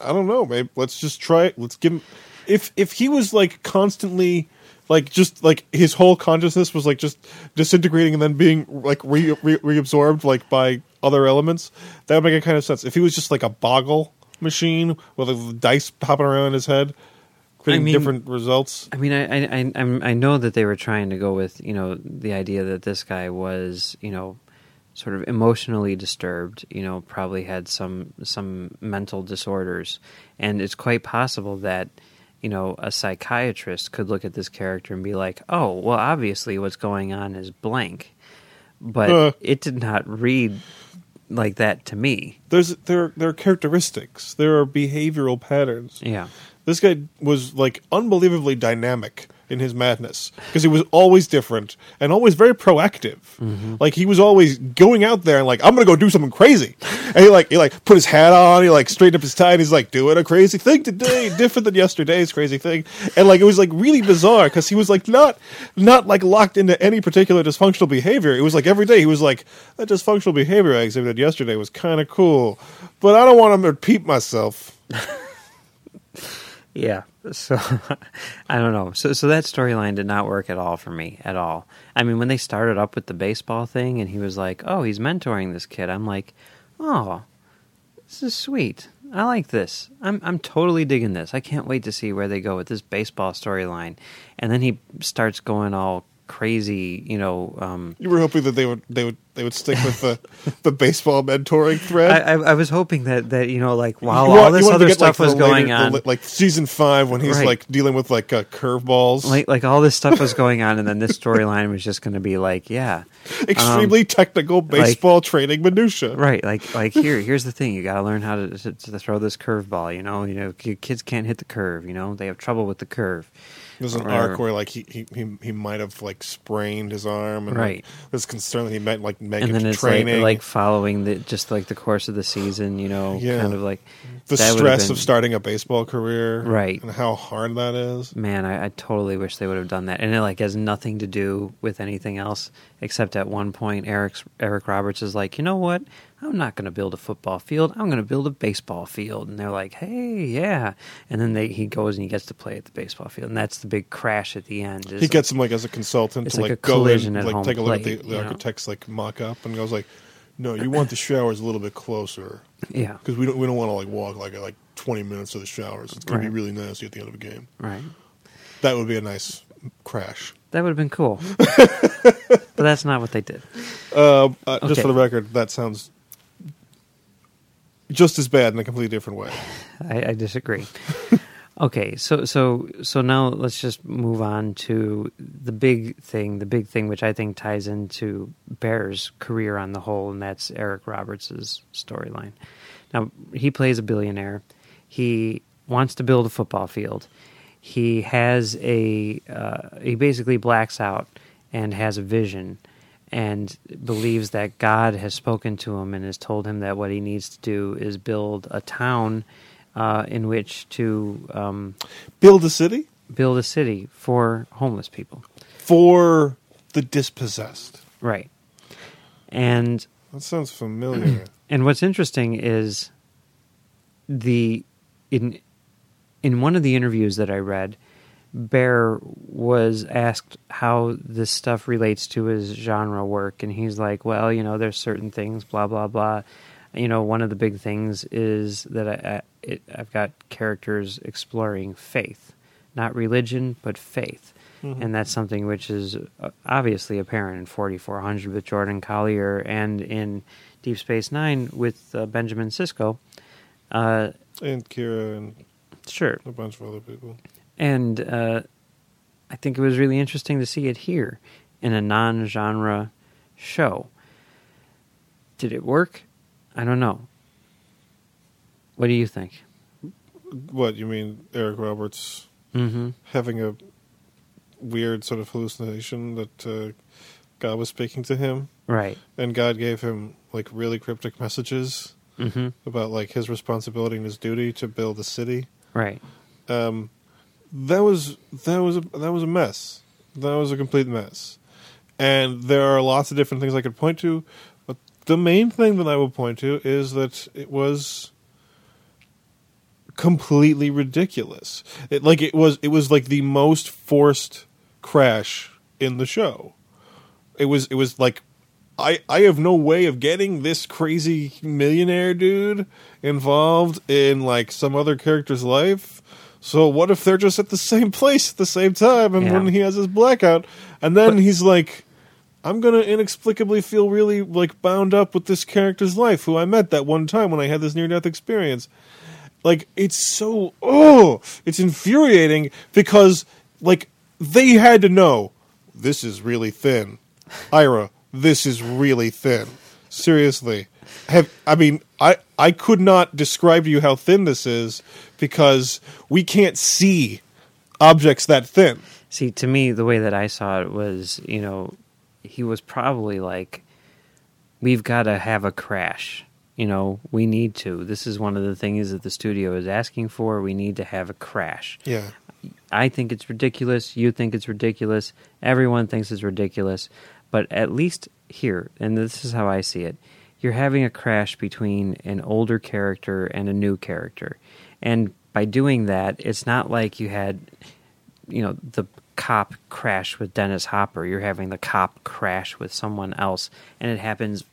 I don't know, maybe let's just try it. Let's give him if if he was like constantly like just like his whole consciousness was like just disintegrating and then being like re, re, reabsorbed like by other elements, that would make a kind of sense. If he was just like a boggle machine with like, dice popping around his head, creating mean- different results. I mean, I, I, I, I know that they were trying to go with, you know, the idea that this guy was, you know, sort of emotionally disturbed, you know, probably had some some mental disorders, and it's quite possible that, you know, a psychiatrist could look at this character and be like, oh, well, obviously what's going on is blank, but Uh. it did not read like that to me. There's there there are characteristics. There are behavioral patterns. Yeah. This guy was like unbelievably dynamic in his madness because he was always different and always very proactive. Mm-hmm. Like he was always going out there and like I'm gonna go do something crazy, and he like he like put his hat on, he like straightened up his tie, and he's like doing a crazy thing today, different than yesterday's crazy thing, and like it was like really bizarre because he was like not not like locked into any particular dysfunctional behavior. It was like every day he was like that dysfunctional behavior I exhibited yesterday was kind of cool, but I don't want to repeat myself. Yeah. So I don't know. So so that storyline did not work at all for me at all. I mean, when they started up with the baseball thing and he was like, "Oh, he's mentoring this kid." I'm like, "Oh, this is sweet. I like this. I'm I'm totally digging this. I can't wait to see where they go with this baseball storyline." And then he starts going all crazy, you know, um You were hoping that they would they would they would stick with the the baseball mentoring thread. I, I, I was hoping that, that you know like while You all this other get, like, stuff was the later- going the on, la- like season five when he's Right. like dealing with like uh, curveballs, like like all this stuff was going on, and then this storyline was just going to be like, yeah, extremely technical baseball training minutia. right, like like here here's the thing, you got to learn how to, to to throw this curveball. You know, you know, kids can't hit the curve. You know, they have trouble with the curve. There's an Or- arc where like he he he, he might have like sprained his arm, and Right. like, there's concern that he meant like make and then it's like, training. like following the just like the course of the season, you know, Yeah. kind of like the stress been- of starting a baseball career, Right. and how hard that is. Man, I, I totally wish they would have done that, and it like has nothing to do with anything else except at one point Eric's Eric Roberts is like, you know what? I'm not going to build a football field. I'm going to build a baseball field, and they're like, hey, yeah, and then they he goes and he gets to play at the baseball field, and that's the big crash at the end. He gets him like as a consultant to like like, a go collision in, like take a look plate, at the, the know? architect's like mock up, and goes like, "No, you want the showers a little bit closer yeah, because we don't we don't want to like walk like like 20 minutes to the showers. It's gonna be really nasty at the end of a game. right. That would be a nice crash." That would have been cool, but that's not what they did. Uh, uh, Just for the record, that sounds just as bad in a completely different way. I, I disagree. okay, so so so now let's just move on to the big thing, the big thing which I think ties into Behr's career on the whole, and that's Eric Roberts' storyline. Now he plays a billionaire. He wants to build a football field. He has a uh, he basically blacks out and has a vision and believes that God has spoken to him and has told him that what he needs to do is build a town uh, in which to um, Build a city build a city for homeless people. for the dispossessed. Right. And That sounds familiar. and what's interesting is the in in one of the interviews that I read, Behr was asked how this stuff relates to his genre work, and he's like, "Well, you know, there's certain things, blah blah blah. You know, one of the big things is that I, I it, I've got characters exploring faith, not religion, but faith." And that's something which is uh, obviously apparent in 4400 with Jordan Collier and in Deep Space Nine with uh, Benjamin Sisko. Uh, and Kira and sure. a bunch of other people. And uh, I think it was really interesting to see it here in a non genre show. Did it work? I don't know. What do you think? What you mean, Eric Roberts Mm-hmm. having a weird sort of hallucination that uh, God was speaking to him, Right. and God gave him like really cryptic messages Mm-hmm. about like his responsibility and his duty to build a city. Right. Um, that was that was a, that was a mess. That was a complete mess. And there are lots of different things I could point to, but the main thing that I would point to is that it was completely ridiculous. It like it was it was like the most forced crash in the show. It was it was like I I have no way of getting this crazy millionaire dude involved in like some other character's life. So what if they're just at the same place at the same time and Yeah. when he has his blackout and then he's like I'm going to inexplicably feel really like bound up with this character's life who I met that one time when I had this near death experience. Like it's so oh, it's infuriating because like they had to know this is really thin. Ira, this is really thin. Seriously. Have I mean, I I could not describe to you how thin this is because we can't see objects that thin. See, to me, the way that I saw it was, you know, he was probably like, we've got to have a crash. You know, we need to. This is one of the things that the studio is asking for. We need to have a crash. Yeah. I think it's ridiculous. You think it's ridiculous. Everyone thinks it's ridiculous. But at least here, and this is how I see it, you're having a crash between an older character and a new character. And by doing that, it's not like you had, you know, the cop crash with Dennis Hopper. You're having the cop crash with someone else. And it happens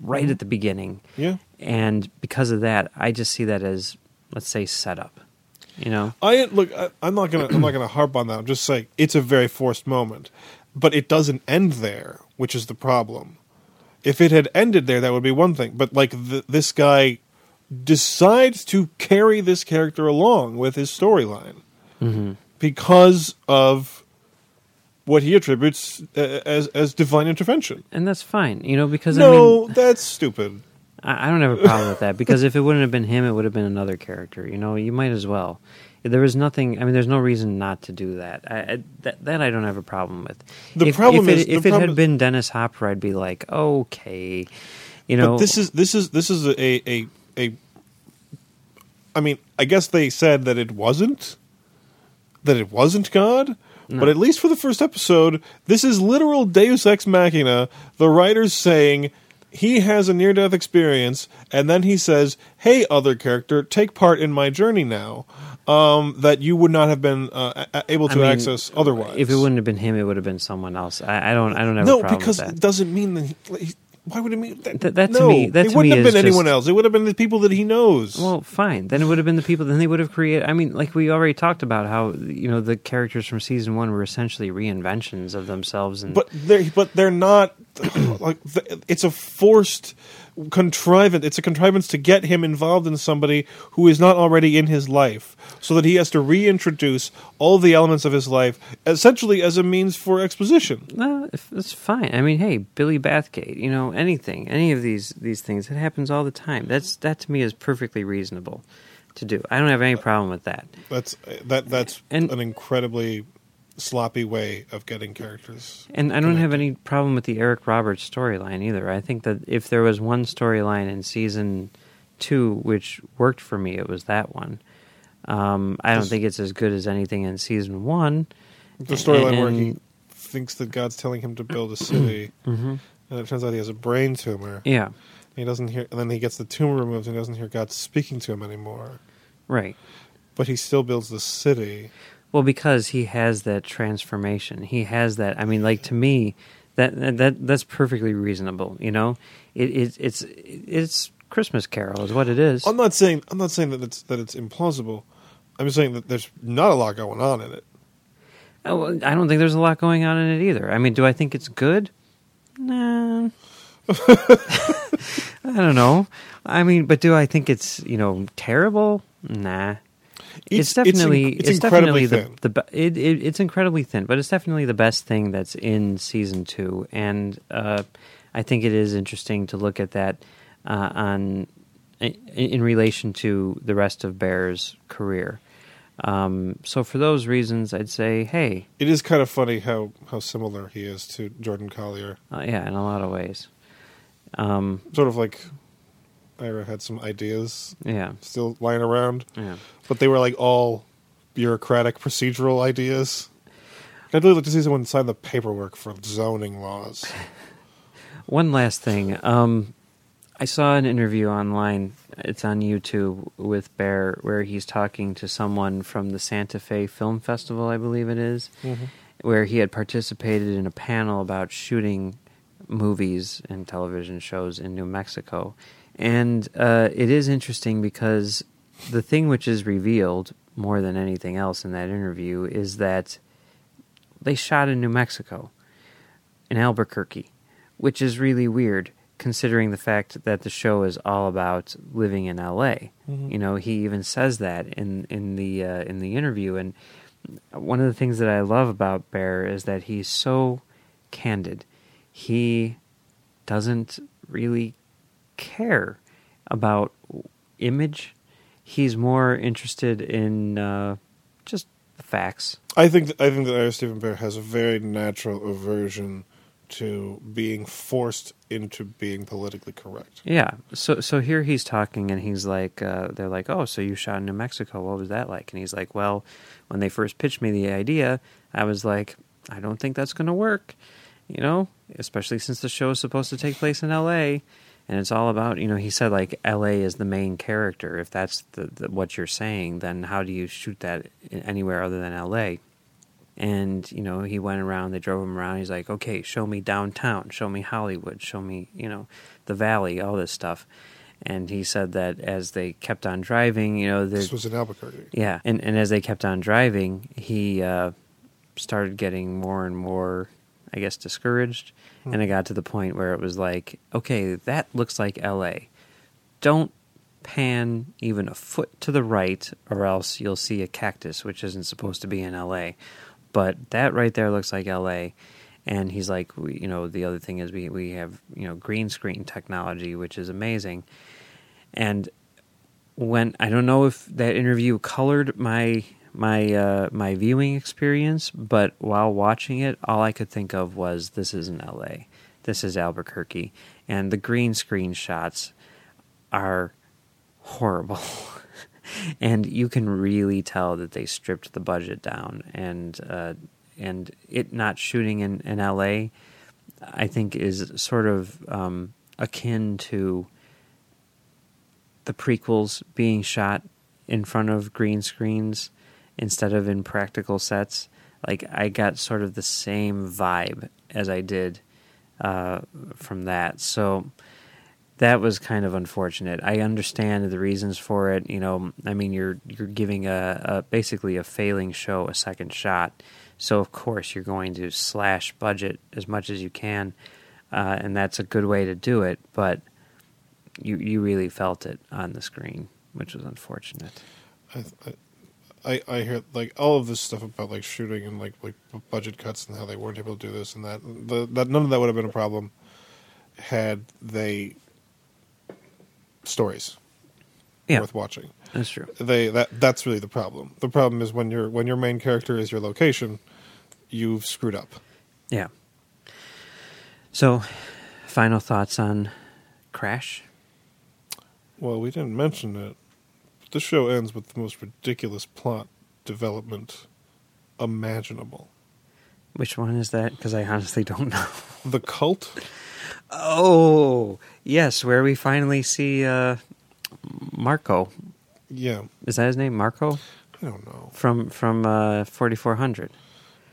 right at the beginning. Yeah. And because of that, I just see that as, let's say, setup. You know? I look. I, I'm not gonna. I'm not gonna harp on that. I'm just saying it's a very forced moment, but it doesn't end there, which is the problem. If it had ended there, that would be one thing. But like th this guy decides to carry this character along with his storyline because of what he attributes uh, as as divine intervention. And that's fine, you know, because I mean, No, that's stupid. I, I don't have a problem with that because if it wouldn't have been him, it would have been another character. You know, you might as well. There was nothing. I mean, there's no reason not to do that. I, I, that that I don't have a problem with. The if, problem if it, is- if it had is- been Dennis Hopper, I'd be like, okay, you know. but this is this is this is a, a a I mean, I guess they said that it wasn't that it wasn't God, but at least for the first episode, this is literal Deus ex machina, the writers saying he has a near death experience and then he says, "Hey other character, take part in my journey now." Um, that you would not have been uh, able to I mean, access otherwise. If it wouldn't have been him, it would have been someone else. I, I don't. I don't have a no, because it doesn't mean that. He, why would it mean that? Th- that to no, me- that it to wouldn't have been anyone else. It would have been the people that he knows. Well, fine. Then it would have been the people. Then they would have created. I mean, like we already talked about how you know the characters from season one were essentially reinventions of themselves, and but they're but they're not like it's a forced contrivance. It's a contrivance to get him involved in somebody who is not already in his life, so that he has to reintroduce all the elements of his life, essentially as a means for exposition. No, it's fine. I mean, hey, Billy Bathgate, you know, anything, any of these these things, it happens all the time. That's that to me is perfectly reasonable to do. I don't have any problem with that. That's that that's And- an incredibly sloppy way of getting characters. And I don't have any problem with the Eric Roberts storyline either. I think that if there was one storyline in season two which worked for me, it was that one. Um, I don't think it's as good as anything in season one. The storyline where he thinks that God's telling him to build a city, Mhm. and it turns out he has a brain tumor. Yeah, He doesn't hear, and then he gets the tumor removed, and he doesn't hear God speaking to him anymore. right. But he still builds the city. Well, because he has that transformation. He has that. I mean, like to me, that that that's perfectly reasonable. You know, it, it it's it's Christmas Carol is what it is. I'm not saying I'm not saying that it's that it's implausible. I'm just saying that there's not a lot going on in it. Oh, well, I don't think there's a lot going on in it either. I mean, do I think it's good? Nah. I don't know. I mean, but do I think it's you know terrible? Nah. It's, It's- definitely it's, it's incredibly definitely thin. the the it, it, it's incredibly thin, but it's definitely the best thing that's in season two, and uh, I think it is interesting to look at that uh, on in, in relation to the rest of Behr's career. Um, so for those reasons, I'd say, hey, It is kind of funny how how similar he is to Jordan Collier. uh, yeah, in a lot of ways. Um, Sort of like Ira had some ideas yeah, still lying around, yeah. but they were like all bureaucratic procedural ideas. I'd really like to see someone sign the paperwork for zoning laws. One last thing. Um, I saw an interview online. It's on YouTube with Behr, where he's talking to someone from the Santa Fe Film Festival, I believe it is, where he had participated in a panel about shooting movies and television shows in New Mexico. And uh, it is interesting because the thing which is revealed more than anything else in that interview is that they shot in New Mexico, in Albuquerque, which is really weird considering the fact that the show is all about living in LA. You know, he even says that in in the uh, in the interview and one of the things that I love about Behr is that he's so candid. He doesn't really care about image. He's more interested in uh, just the facts. I think I think that Ira Steven Behr has a very natural aversion to being forced into being politically correct. Yeah. So so here he's talking and he's like, uh, they're like, oh, so you shot in New Mexico? What was that like? And he's like, well, when they first pitched me the idea, I was like, I don't think that's going to work. You know, especially since the show is supposed to take place in L.A. and it's all about you know he said like L.A. is the main character. If that's the, the what you're saying, then how do you shoot that anywhere other than L.A. And you know he went around. They drove him around. He's like, okay, show me downtown, show me Hollywood, show me you know the Valley, all this stuff. And he said that as they kept on driving, you know, the, This was in Albuquerque. yeah, and and as they kept on driving, he uh, started getting more and more, I guess, discouraged, hmm. and it got to the point where it was like, okay, that looks like L.A. Don't pan even a foot to the right, or else you'll see a cactus, which isn't supposed to be in L.A. But that right there looks like L.A. And he's like, we, you know, the other thing is we we have you know green screen technology, which is amazing, and when I don't know if that interview colored my my uh, my viewing experience, but while watching it, all I could think of was this isn't L.A. This is Albuquerque, and the green screen shots are horrible. and you can really tell that they stripped the budget down and uh, and it not shooting in, in LA I think is sort of um, akin to the prequels being shot in front of green screens instead of in practical sets. Like I got sort of the same vibe as I did uh, from that. So that was kind of unfortunate. I understand the reasons for it. You know, I mean, you're you're giving a, a basically a failing show a second shot, so of course you're going to slash budget as much as you can, uh, and that's a good way to do it. But you you really felt it on the screen, which was unfortunate. I, I I I hear like all of this stuff about like shooting and like like budget cuts and how they weren't able to do this and that. The, that none of that would have been a problem had they stories Yeah, worth watching. that's true. They that that's really the problem. The problem is when your when your main character is your location, you've screwed up. Yeah. So, final thoughts on Crash? Well, we didn't mention it. The show ends with the most ridiculous plot development imaginable. Which one is that? Because I honestly don't know. The cult Oh, yes, where we finally see uh, Marco. Yeah, Is that his name, Marco? I don't know. From from uh, 4400.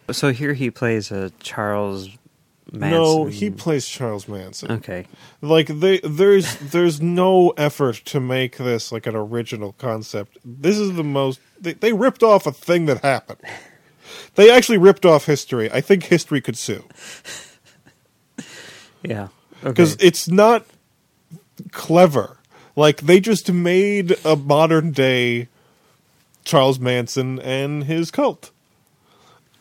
So here he plays a Charles Manson. No, he plays Charles Manson. Okay. Like they there's there's no effort to make this like an original concept. This is the most they, they ripped off a thing that happened. They actually ripped off history. I think history could sue Yeah. because Okay. it's not clever. Like they just made a modern day Charles Manson and his cult.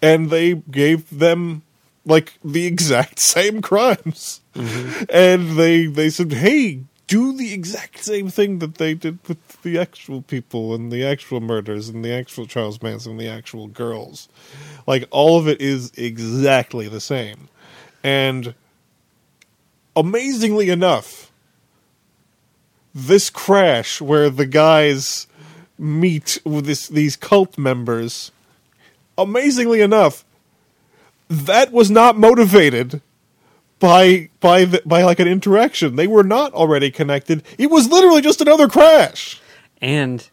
And they gave them like the exact same crimes. And they they said, "Hey, do the exact same thing that they did with the actual people and the actual murders and the actual Charles Manson and the actual girls." Like all of it is exactly the same. And amazingly enough, this crash where the guys meet with this these cult members, amazingly enough, that was not motivated by by the, by like an interaction. They were not already connected. It was literally just another crash. and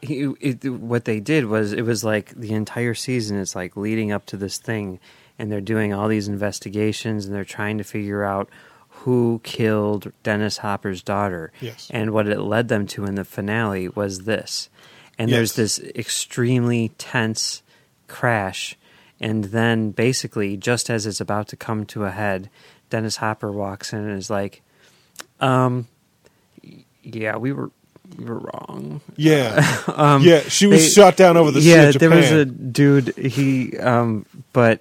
he, it, what they did was it was like the entire season is like leading up to this thing and they're doing all these investigations and they're trying to figure out who killed Dennis Hopper's daughter. Yes. And what it led them to in the finale was this. And Yes. there's this extremely tense crash and then basically just as it's about to come to a head, Dennis Hopper walks in and is like, um yeah, we were we were wrong. Yeah, Um, yeah. She was they- shot down over the yeah, there was a dude. He, um, but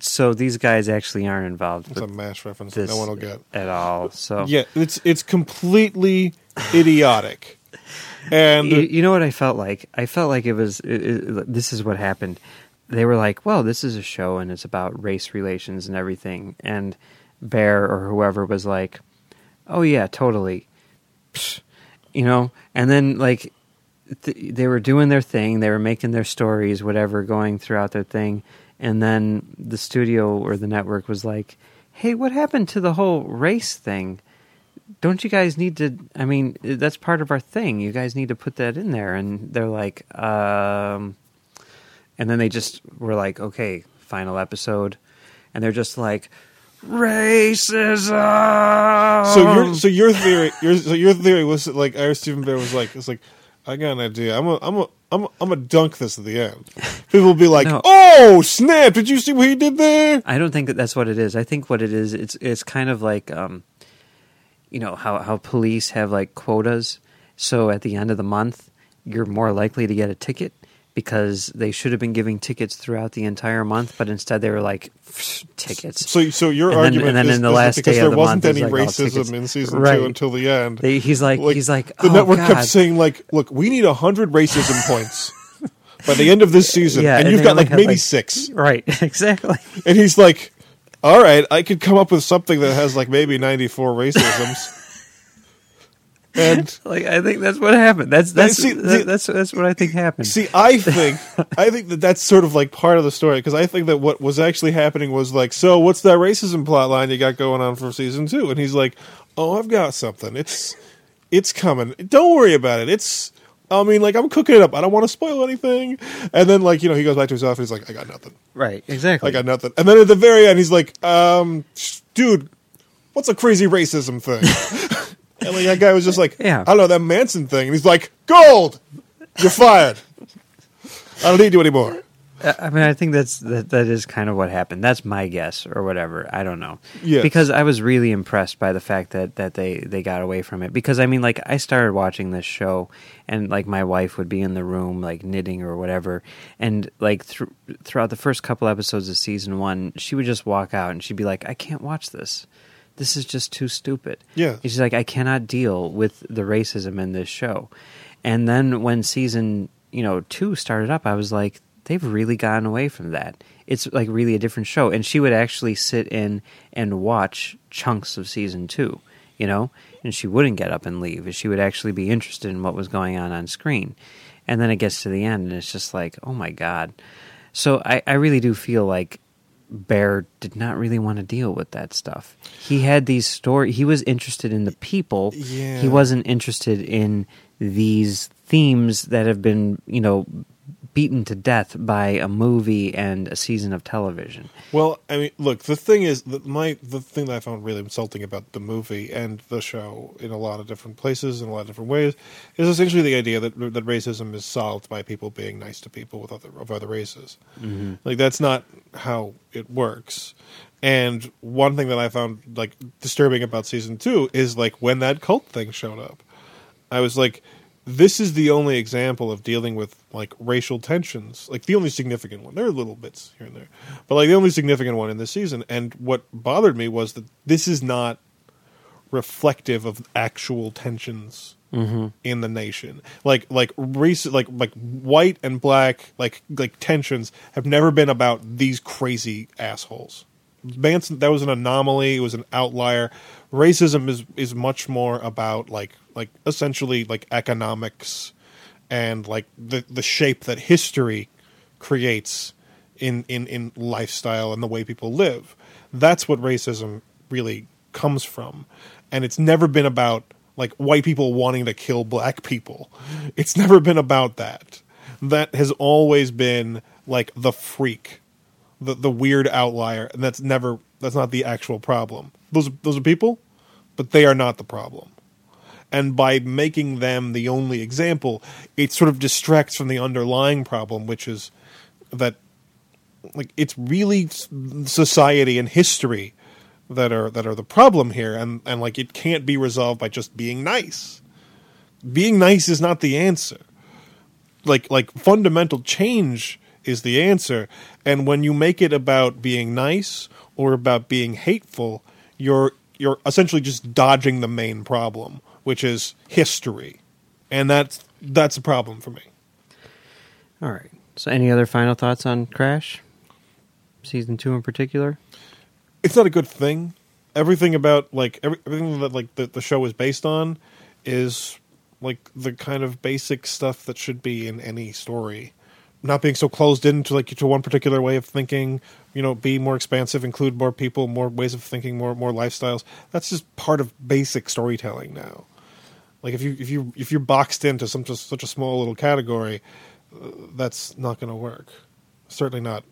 so these guys actually aren't involved It's a mash reference that no one will get. at all. So Yeah, it's it's completely idiotic. And you, you know what I felt like? I felt like it was. It, it, this is what happened. They were like, "Well, this is a show, and it's about race relations and everything." And Behr or whoever was like, "Oh yeah, totally," Psh, you know. And then like th- they were doing their thing, they were making their stories, whatever, going throughout their thing, and then the studio or the network was like, "Hey, what happened to the whole race thing?" don't you guys need to i mean that's part of our thing you guys need to put that in there and they're like um and then they just were like okay final episode and they're just like racism so your so your theory your so your theory was that, like Ira Steven Behr was like it's like I got an idea. I'm a I'm a I'm a, I'm a dunk this at the end. People will be like, No. "Oh snap! Did you see what he did there?" I don't think that that's what it is. I think what it is, it's it's kind of like, um, you know, how how police have like quotas. So at the end of the month, you're more likely to get a ticket because they should have been giving tickets throughout the entire month, but instead they were like tickets. So so your And then- argument and then is, in the last because day there of the wasn't month, any like, oh, racism in season Right. two until the end. They, he's like, he's like, the oh, network God. kept saying like, "Look, we need hundred racism points." By the end of this season, Yeah, and and you've got like maybe like- six, right? Exactly. and he's like, "All right, I could come up with something that has like maybe ninety-four racisms." And Like I think that's what happened. That's that's see, that- the- that's that's what I think happened. See, I think I think that that's sort of like part of the story because I think that what was actually happening was like, so what's that racism plot line you got going on for season two? And he's like, oh, I've got something. It's it's coming. Don't worry about it. It's I mean, like I'm cooking it up. I don't want to spoil anything. And then like you know he goes back to his office. He's like, I got nothing. right? Exactly. I got nothing. And then at the very end, he's like, um, dude, what's a crazy racism thing? and like that guy was just like, Yeah. I don't know that Manson thing. And he's like, gold, you're fired. I don't need you anymore. I I mean, I think that's that. That is kind of what happened. That's my guess, or whatever. I don't know. Yes. Because I was really impressed by the fact that that they they got away from it. Because I mean, like I started watching this show, and like my wife would be in the room like knitting or whatever, and like thr throughout the first couple episodes of season one, she would just walk out and she'd be like, "I can't watch this. This is just too stupid." Yeah. She's like, "I cannot deal with the racism in this show." And then when season you know two started up, I was like, they've really gotten away from that. It's like really a different show. And she would actually sit in and watch chunks of season two, you know, and she wouldn't get up and leave. She would actually be interested in what was going on on screen. And then it gets to the end, and it's just like, oh my god. So I, I really do feel like Behr did not really want to deal with that stuff. He had these story. He was interested in the people. Yeah. He wasn't interested in these themes that have been, you know, beaten to death by a movie and a season of television. Well, I mean, look, the thing is that my the thing that I found really insulting about the movie and the show in a lot of different places in a lot of different ways is essentially the idea that that racism is solved by people being nice to people with other of other races. Mm-hmm. Like that's not how it works. And one thing that I found like disturbing about season 2 is like when that cult thing showed up. I was like, this is the only example of dealing with like racial tensions. Like the only significant one. There are little bits here and there, but like the only significant one in this season. And what bothered me was that this is not reflective of actual tensions mm-hmm. in the nation. Like like race like like white and black like like tensions have never been about these crazy assholes. Manson that was an anomaly, it was an outlier. Racism is is much more about like like essentially like economics and like the the shape that history creates in in in lifestyle and the way people live. That's what racism really comes from. And it's never been about like white people wanting to kill black people. It's never been about that. That has always been like the freak, the the weird outlier, and that's never that's not the actual problem. Those those are people, but they are not the problem. And by making them the only example, it sort of distracts from the underlying problem, which is that like it's really society and history that are that are the problem here and and like it can't be resolved by just being nice being nice is not the answer like like fundamental change is the answer and when you make it about being nice or about being hateful you're you're essentially just dodging the main problem which is history and that's that's a problem for me. All right. So, any other final thoughts on Crash? Season two in particular? It's not a good thing. Everything about like every, everything that like the, the show is based on is like the kind of basic stuff that should be in any story. Not being so closed into like to one particular way of thinking, you know, be more expansive, include more people, more ways of thinking, more more lifestyles. That's just part of basic storytelling now. Like if you if you if you're boxed into some just such a small little category, uh, that's not going to work. Certainly not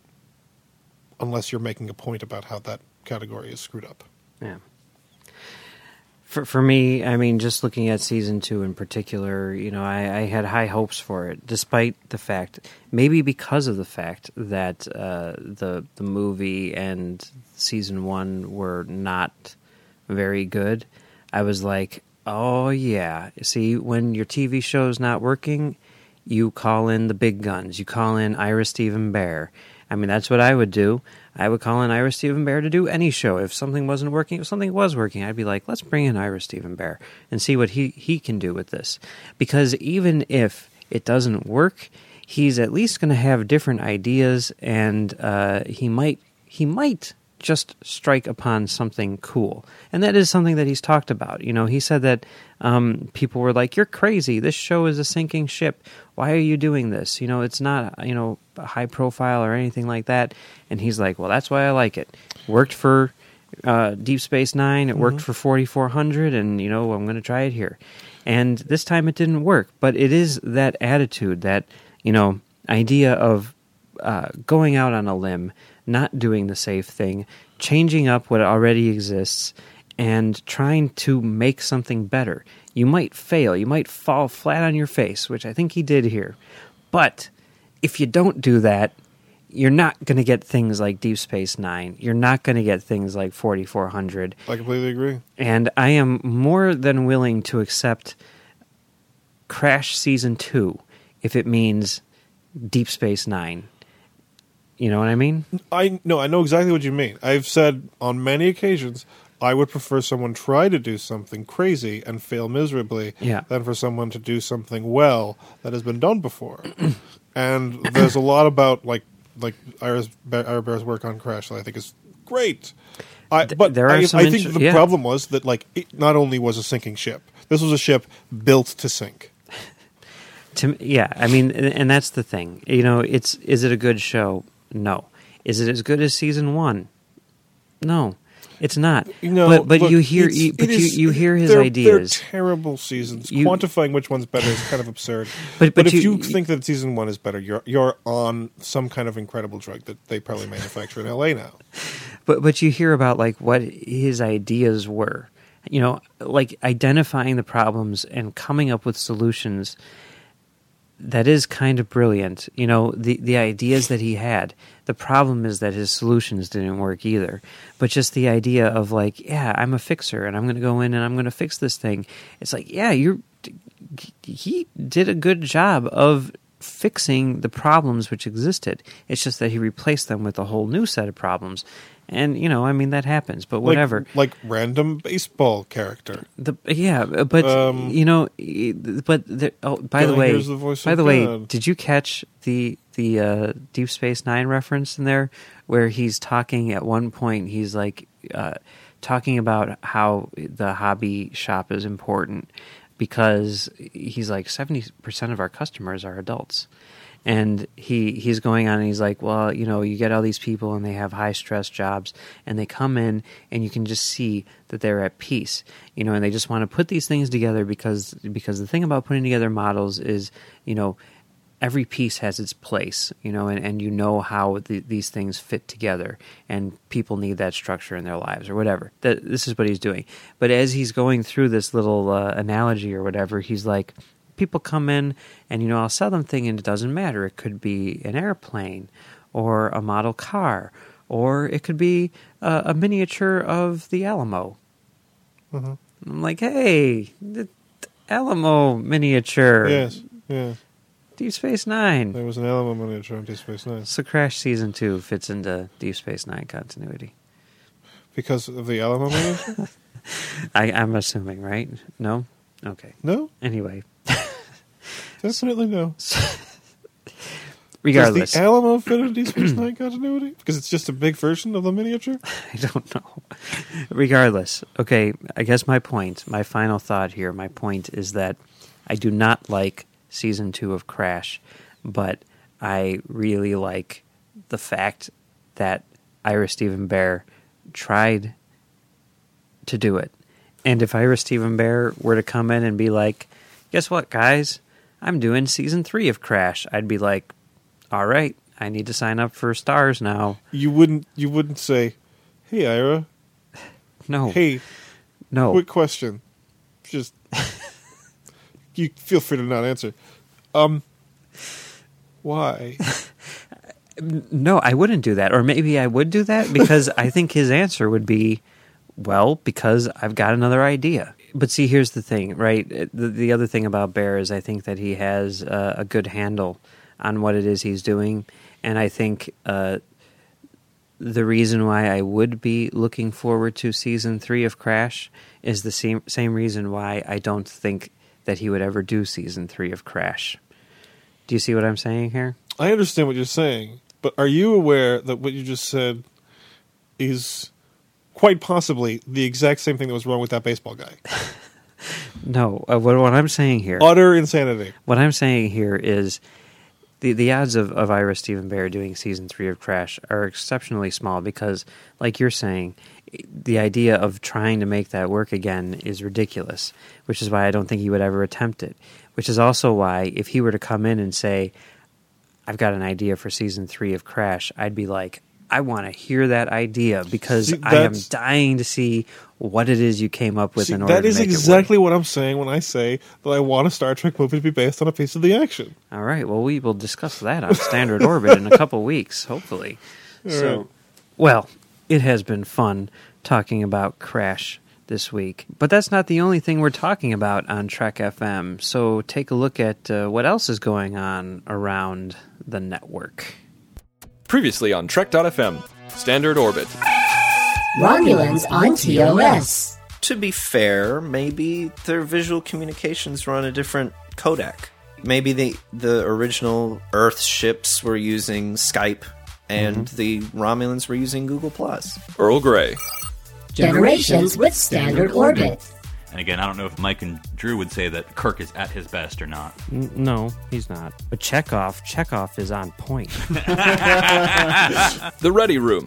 unless you're making a point about how that category is screwed up. Yeah. For for me, I mean, just looking at season two in particular, you know, I, I had high hopes for it, despite the fact, maybe because of the fact that uh, the the movie and season one were not very good. I was like, oh yeah, see, when your TV show is not working, you call in the big guns. You call in Ira Steven Behr. I mean, that's what I would do. I would call in Ira Steven Behr to do any show. If something wasn't working, if something was working, I'd be like, let's bring in Ira Steven Behr and see what he, he can do with this. Because even if it doesn't work, he's at least going to have different ideas and uh, he might he might just strike upon something cool. And that is something that he's talked about. You know, he said that um, people were like, You're crazy. This show is a sinking ship. Why are you doing this? You know, it's not, you know, high profile or anything like that. And he's like, Well, that's why I like it. Worked for uh, Deep Space Nine, it worked for 4400, and, you know, I'm going to try it here. And this time it didn't work. But it is that attitude, that, you know, idea of uh, going out on a limb, not doing the safe thing, changing up what already exists, and trying to make something better. You might fail, you might fall flat on your face, which I think he did here. But if you don't do that, you're not going to get things like Deep Space Nine. You're not going to get things like 4400. I completely agree. And I am more than willing to accept Crash Season 2 if it means Deep Space Nine. You know what I mean? I no, I know exactly what you mean. I've said on many occasions I would prefer someone try to do something crazy and fail miserably Yeah. than for someone to do something well that has been done before. and there's a lot about like like Ira's, Ira Behr's work on Crash that I think is great. I, but there are I, some I think the yeah. problem was that like it not only was a sinking ship, this was a ship built to sink. To yeah, I mean, and and that's the thing. You know, it's is it a good show? No. Is it as good as season one? No, it's not. Know, but but look, you hear you, but you, is- you hear his they're, ideas. They're terrible seasons. You- Quantifying which one's better is kind of absurd. But- but if you- you, think that season one is better, you're you're on some kind of incredible drug that they probably manufacture in L.A. now. but but you hear about like what his ideas were you know like identifying the problems and coming up with solutions that is kind of brilliant you know the the ideas that he had the problem is that his solutions didn't work either but just the idea of like yeah i'm a fixer and i'm going to go in and i'm going to fix this thing it's like yeah you're he did a good job of fixing the problems which existed. It's just that he replaced them with a whole new set of problems. And you know, I mean that happens, but whatever. Like, like random baseball character. the yeah, but Um, you know, but there, oh, by the way, the by the way, did you catch the the uh, Deep Space Nine reference in there, where he's talking at one point? He's like uh, talking about how the hobby shop is important because he's like seventy percent of our customers are adults. And he, he's going on and he's like, well, you know, you get all these people and they have high stress jobs and they come in and you can just see that they're at peace, you know, and they just want to put these things together because because the thing about putting together models is, you know, every piece has its place, you know, and, and you know how the, these things fit together, and people need that structure in their lives or whatever. That this is what he's doing. But as he's going through this little uh, analogy or whatever, he's like, people come in, and you know, I'll sell them thing, and it doesn't matter. It could be an airplane, or a model car, or it could be a, a miniature of the Alamo. Mhm. I'm like, hey, the Alamo miniature. Yes, yeah. Deep Space Nine. There was an Alamo miniature on Deep Space Nine So Crash Season 2 fits into Deep Space Nine continuity. because of the Alamo miniature. I, I'm assuming, right? No? Okay. no, Anyway. Definitely no. Regardless, Does the Alamo fit into Deep Space Nine continuity? Because it's just a big version of the miniature. I don't know. Regardless, okay, I guess my point, my final thought here, my point is that I do not like season two of Crash, but I really like the fact that Ira Steven Behr tried to do it. And if Ira Steven Behr were to come in and be like, guess what, guys? I'm doing season three of Crash, I'd be like, all right, I need to sign up for Starz now. You wouldn't. You wouldn't say, "Hey, Ira. No, Hey, no. quick question." Just you feel free to not answer. Um, why? No, I wouldn't do that. Or maybe I would do that because I think his answer would be, well, because I've got another idea. But see, here's the thing, right? The, the other thing about Behr is I think that he has uh, a good handle on what it is he's doing. And I think uh, the reason why I would be looking forward to season three of Crash is the same, same reason why I don't think that he would ever do season three of Crash. Do you see what I'm saying here? I understand what you're saying, but are you aware that what you just said is quite possibly the exact same thing that was wrong with that baseball guy? No, uh, what, what I'm saying here, Utter insanity. what I'm saying here is the the odds of, of Ira Steven Behr doing season three of Crash are exceptionally small because, like you're saying, the idea of trying to make that work again is ridiculous. Which is why I don't think he would ever attempt it. Which is also why if he were to come in and say, "I've got an idea for season three of Crash," I'd be like. I want to hear that idea because See, I am dying to see what it is you came up with See, in order that to make it work. exactly what I'm saying when I say that I want a Star Trek movie to be based on a piece of the action. All right. Well, we will discuss that on Standard Orbit in a couple weeks, hopefully. so, right. well, it has been fun talking about Crash this week, but that's not the only thing we're talking about on Trek FM. So, take a look at uh, what else is going on around the network. Previously on Trek.fm, Standard Orbit. Romulans on TOS. to be fair, maybe their visual communications were on a different codec. Maybe the the original Earth ships were using Skype, and mm-hmm. the Romulans were using Google Plus. Earl Grey. Generations with Standard Orbit. And again, I don't know if Mike and Drew would say that Kirk is at his best or not. N- no, he's not. But Chekhov, Chekhov is on point. The Ready Room.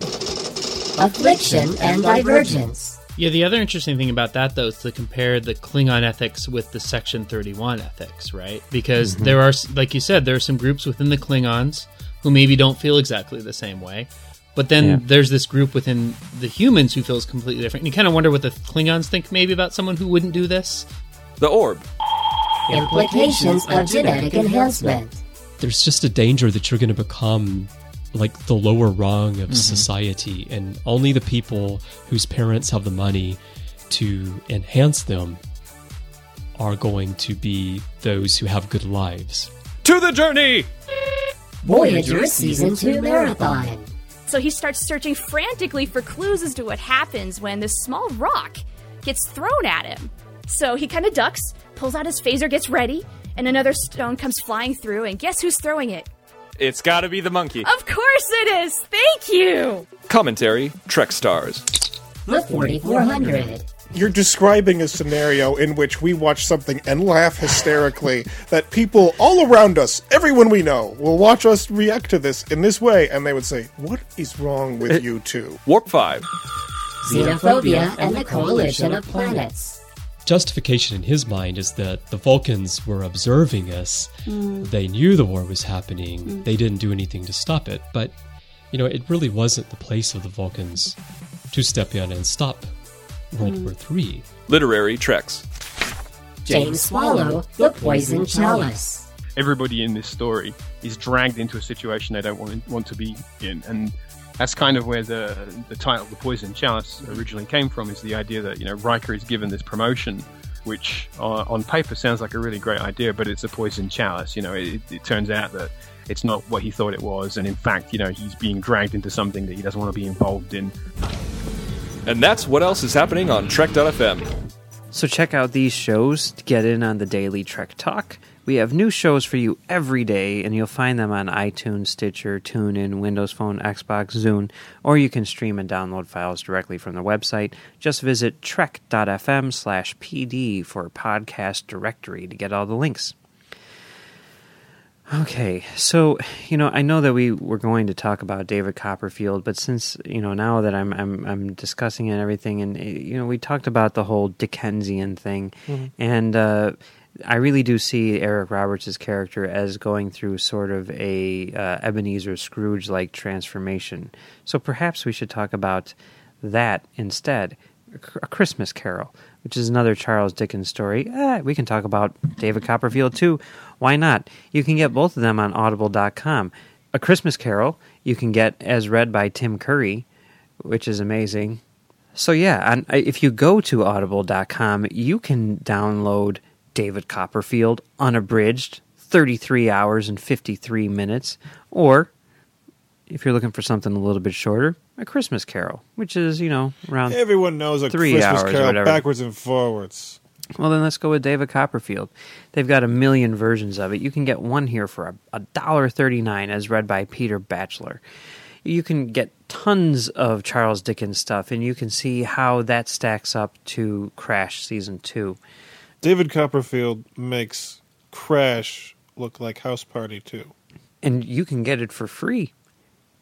Affliction and Divergence. Yeah, the other interesting thing about that, though, is to compare the Klingon ethics with the Section 31 ethics, right? Because mm-hmm. there are, like you said, there are some groups within the Klingons who maybe don't feel exactly the same way. But then Yeah. there's this group within the humans who feels completely different. And you kind of wonder what the Klingons think maybe about someone who wouldn't do this. The Orb. Implications of genetic enhancement. there's just a danger that you're going to become like the lower rung of mm-hmm. society and only the people whose parents have the money to enhance them are going to be those who have good lives To the Journey! Voyager Season 2 Marathon. So he starts searching frantically for clues as to what happens when this small rock gets thrown at him. So he kind of ducks, pulls out his phaser, gets ready, and another stone comes flying through, and guess who's throwing it? It's gotta be the monkey. Of course it is! Thank you! Commentary Trek Stars. The 4400. You're describing a scenario in which we watch something and laugh hysterically that people all around us, everyone we know, will watch us react to this in this way and they would say, What is wrong with eh, you two? Warp 5. Xenophobia and the Coalition of Planets. justification in his mind is that the vulcans were observing us mm. they knew the war was happening mm. they didn't do anything to stop it but you know it really wasn't the place of the vulcans to step in and stop world war three Literary Treks. James Swallow, The Poison Chalice. everybody in this story is dragged into a situation they don't want, want to be in. And that's kind of where the, the title, The Poison Chalice, originally came from, is the idea that, you know, Riker is given this promotion, which uh, on paper sounds like a really great idea, but it's a poison chalice. You know, it, it turns out that it's not what he thought it was. And in fact, you know, he's being dragged into something that he doesn't want to be involved in. And that's what else is happening on Trek.fm. So check out these shows to get in on the daily Trek Talk. We have new shows for you every day, and you'll find them on iTunes, Stitcher, TuneIn, Windows Phone, Xbox, Zune, or you can stream and download files directly from the website. Just visit trek.fm slash pd for podcast directory to get all the links. Okay, so you know, I know that we were going to talk about David Copperfield, but since you know now that I'm I'm I'm discussing it and everything, and eh, you know, we talked about the whole Dickensian thing, Mhm. and uh, I really do see Eric Roberts' character as going through sort of a uh, Ebenezer Scrooge like transformation. So perhaps we should talk about that instead. A Christmas Carol, which is another Charles Dickens story. Eh, we can talk about David Copperfield too. Why not? You can get both of them on audible.com. A Christmas Carol you can get as read by Tim Curry, which is amazing. So yeah, on, if you go to audible.com, you can download David Copperfield unabridged, 33 hours and 53 minutes, or if you're looking for something a little bit shorter, A Christmas Carol, which is, you know, around Everyone knows a three Christmas hours or Carol whatever. backwards and forwards. Well, then let's go with David Copperfield. They've got a million versions of it. You can get one here for a, a dollar thirty nine, as read by Peter Batchelor. You can get tons of Charles Dickens stuff, and you can see how that stacks up to Crash season two. David Copperfield makes Crash look like House Party too. and you can get it for free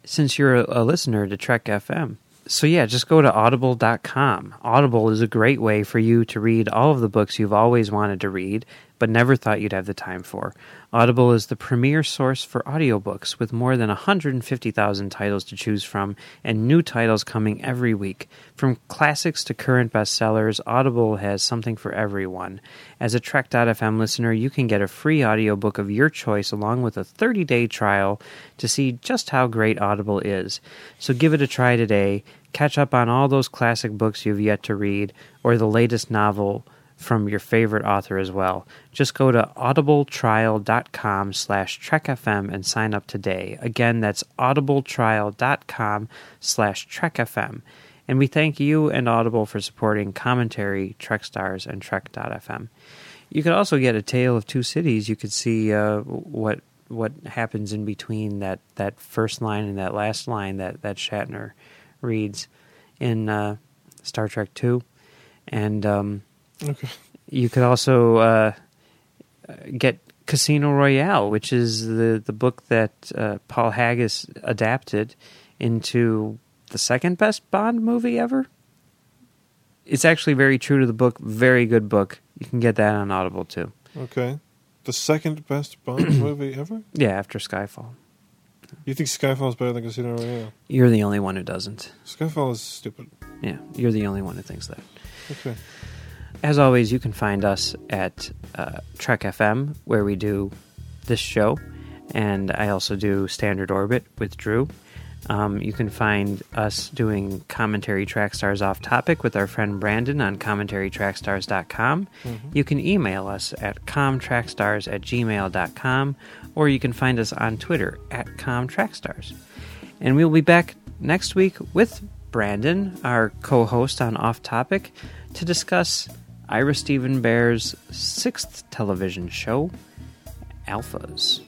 since you're a, listener to Trek FM. So yeah, just go to audible.com. Audible is a great way for you to read all of the books you've always wanted to read but never thought you'd have the time for. Audible is the premier source for audiobooks with more than 150,000 titles to choose from and new titles coming every week. From classics to current bestsellers, Audible has something for everyone. As a Trek.fm listener, you can get a free audiobook of your choice along with a 30-day trial to see just how great Audible is. So give it a try today. Catch up on all those classic books you've yet to read or the latest novel from your favorite author as well. Just go to audibletrial.com slash trekfm and sign up today. Again, that's audibletrial.com slash trekfm. And we thank you and Audible for supporting commentary, Trek Stars, and Trek.fm. You could also get a tale of two cities. You could see uh, what what happens in between that, that first line and that last line that, that Shatner reads in uh, Star Trek Two, and um, Okay. you could also uh, get Casino Royale, which is the the book that uh, Paul Haggis adapted into the second best Bond movie ever. It's actually very true to the book. Very good book. You can get that on Audible too. Okay. The second best Bond movie ever? Yeah, after Skyfall. You think Skyfall is better than Casino Royale? You're the only one who doesn't. Skyfall is stupid. Yeah, you're the only one who thinks that. Okay. As always, you can find us at uh, Trek FM, where we do this show, and I also do Standard Orbit with Drew. Um, you can find us doing commentary track stars off topic with our friend Brandon on commentarytrackstars.com. Mhm. You can email us at comtrackstars at gmail.com, or you can find us on Twitter at comtrackstars. And we'll be back next week with Brandon, our co host on Off Topic, to discuss Ira Steven Behr's sixth television show, Alphas.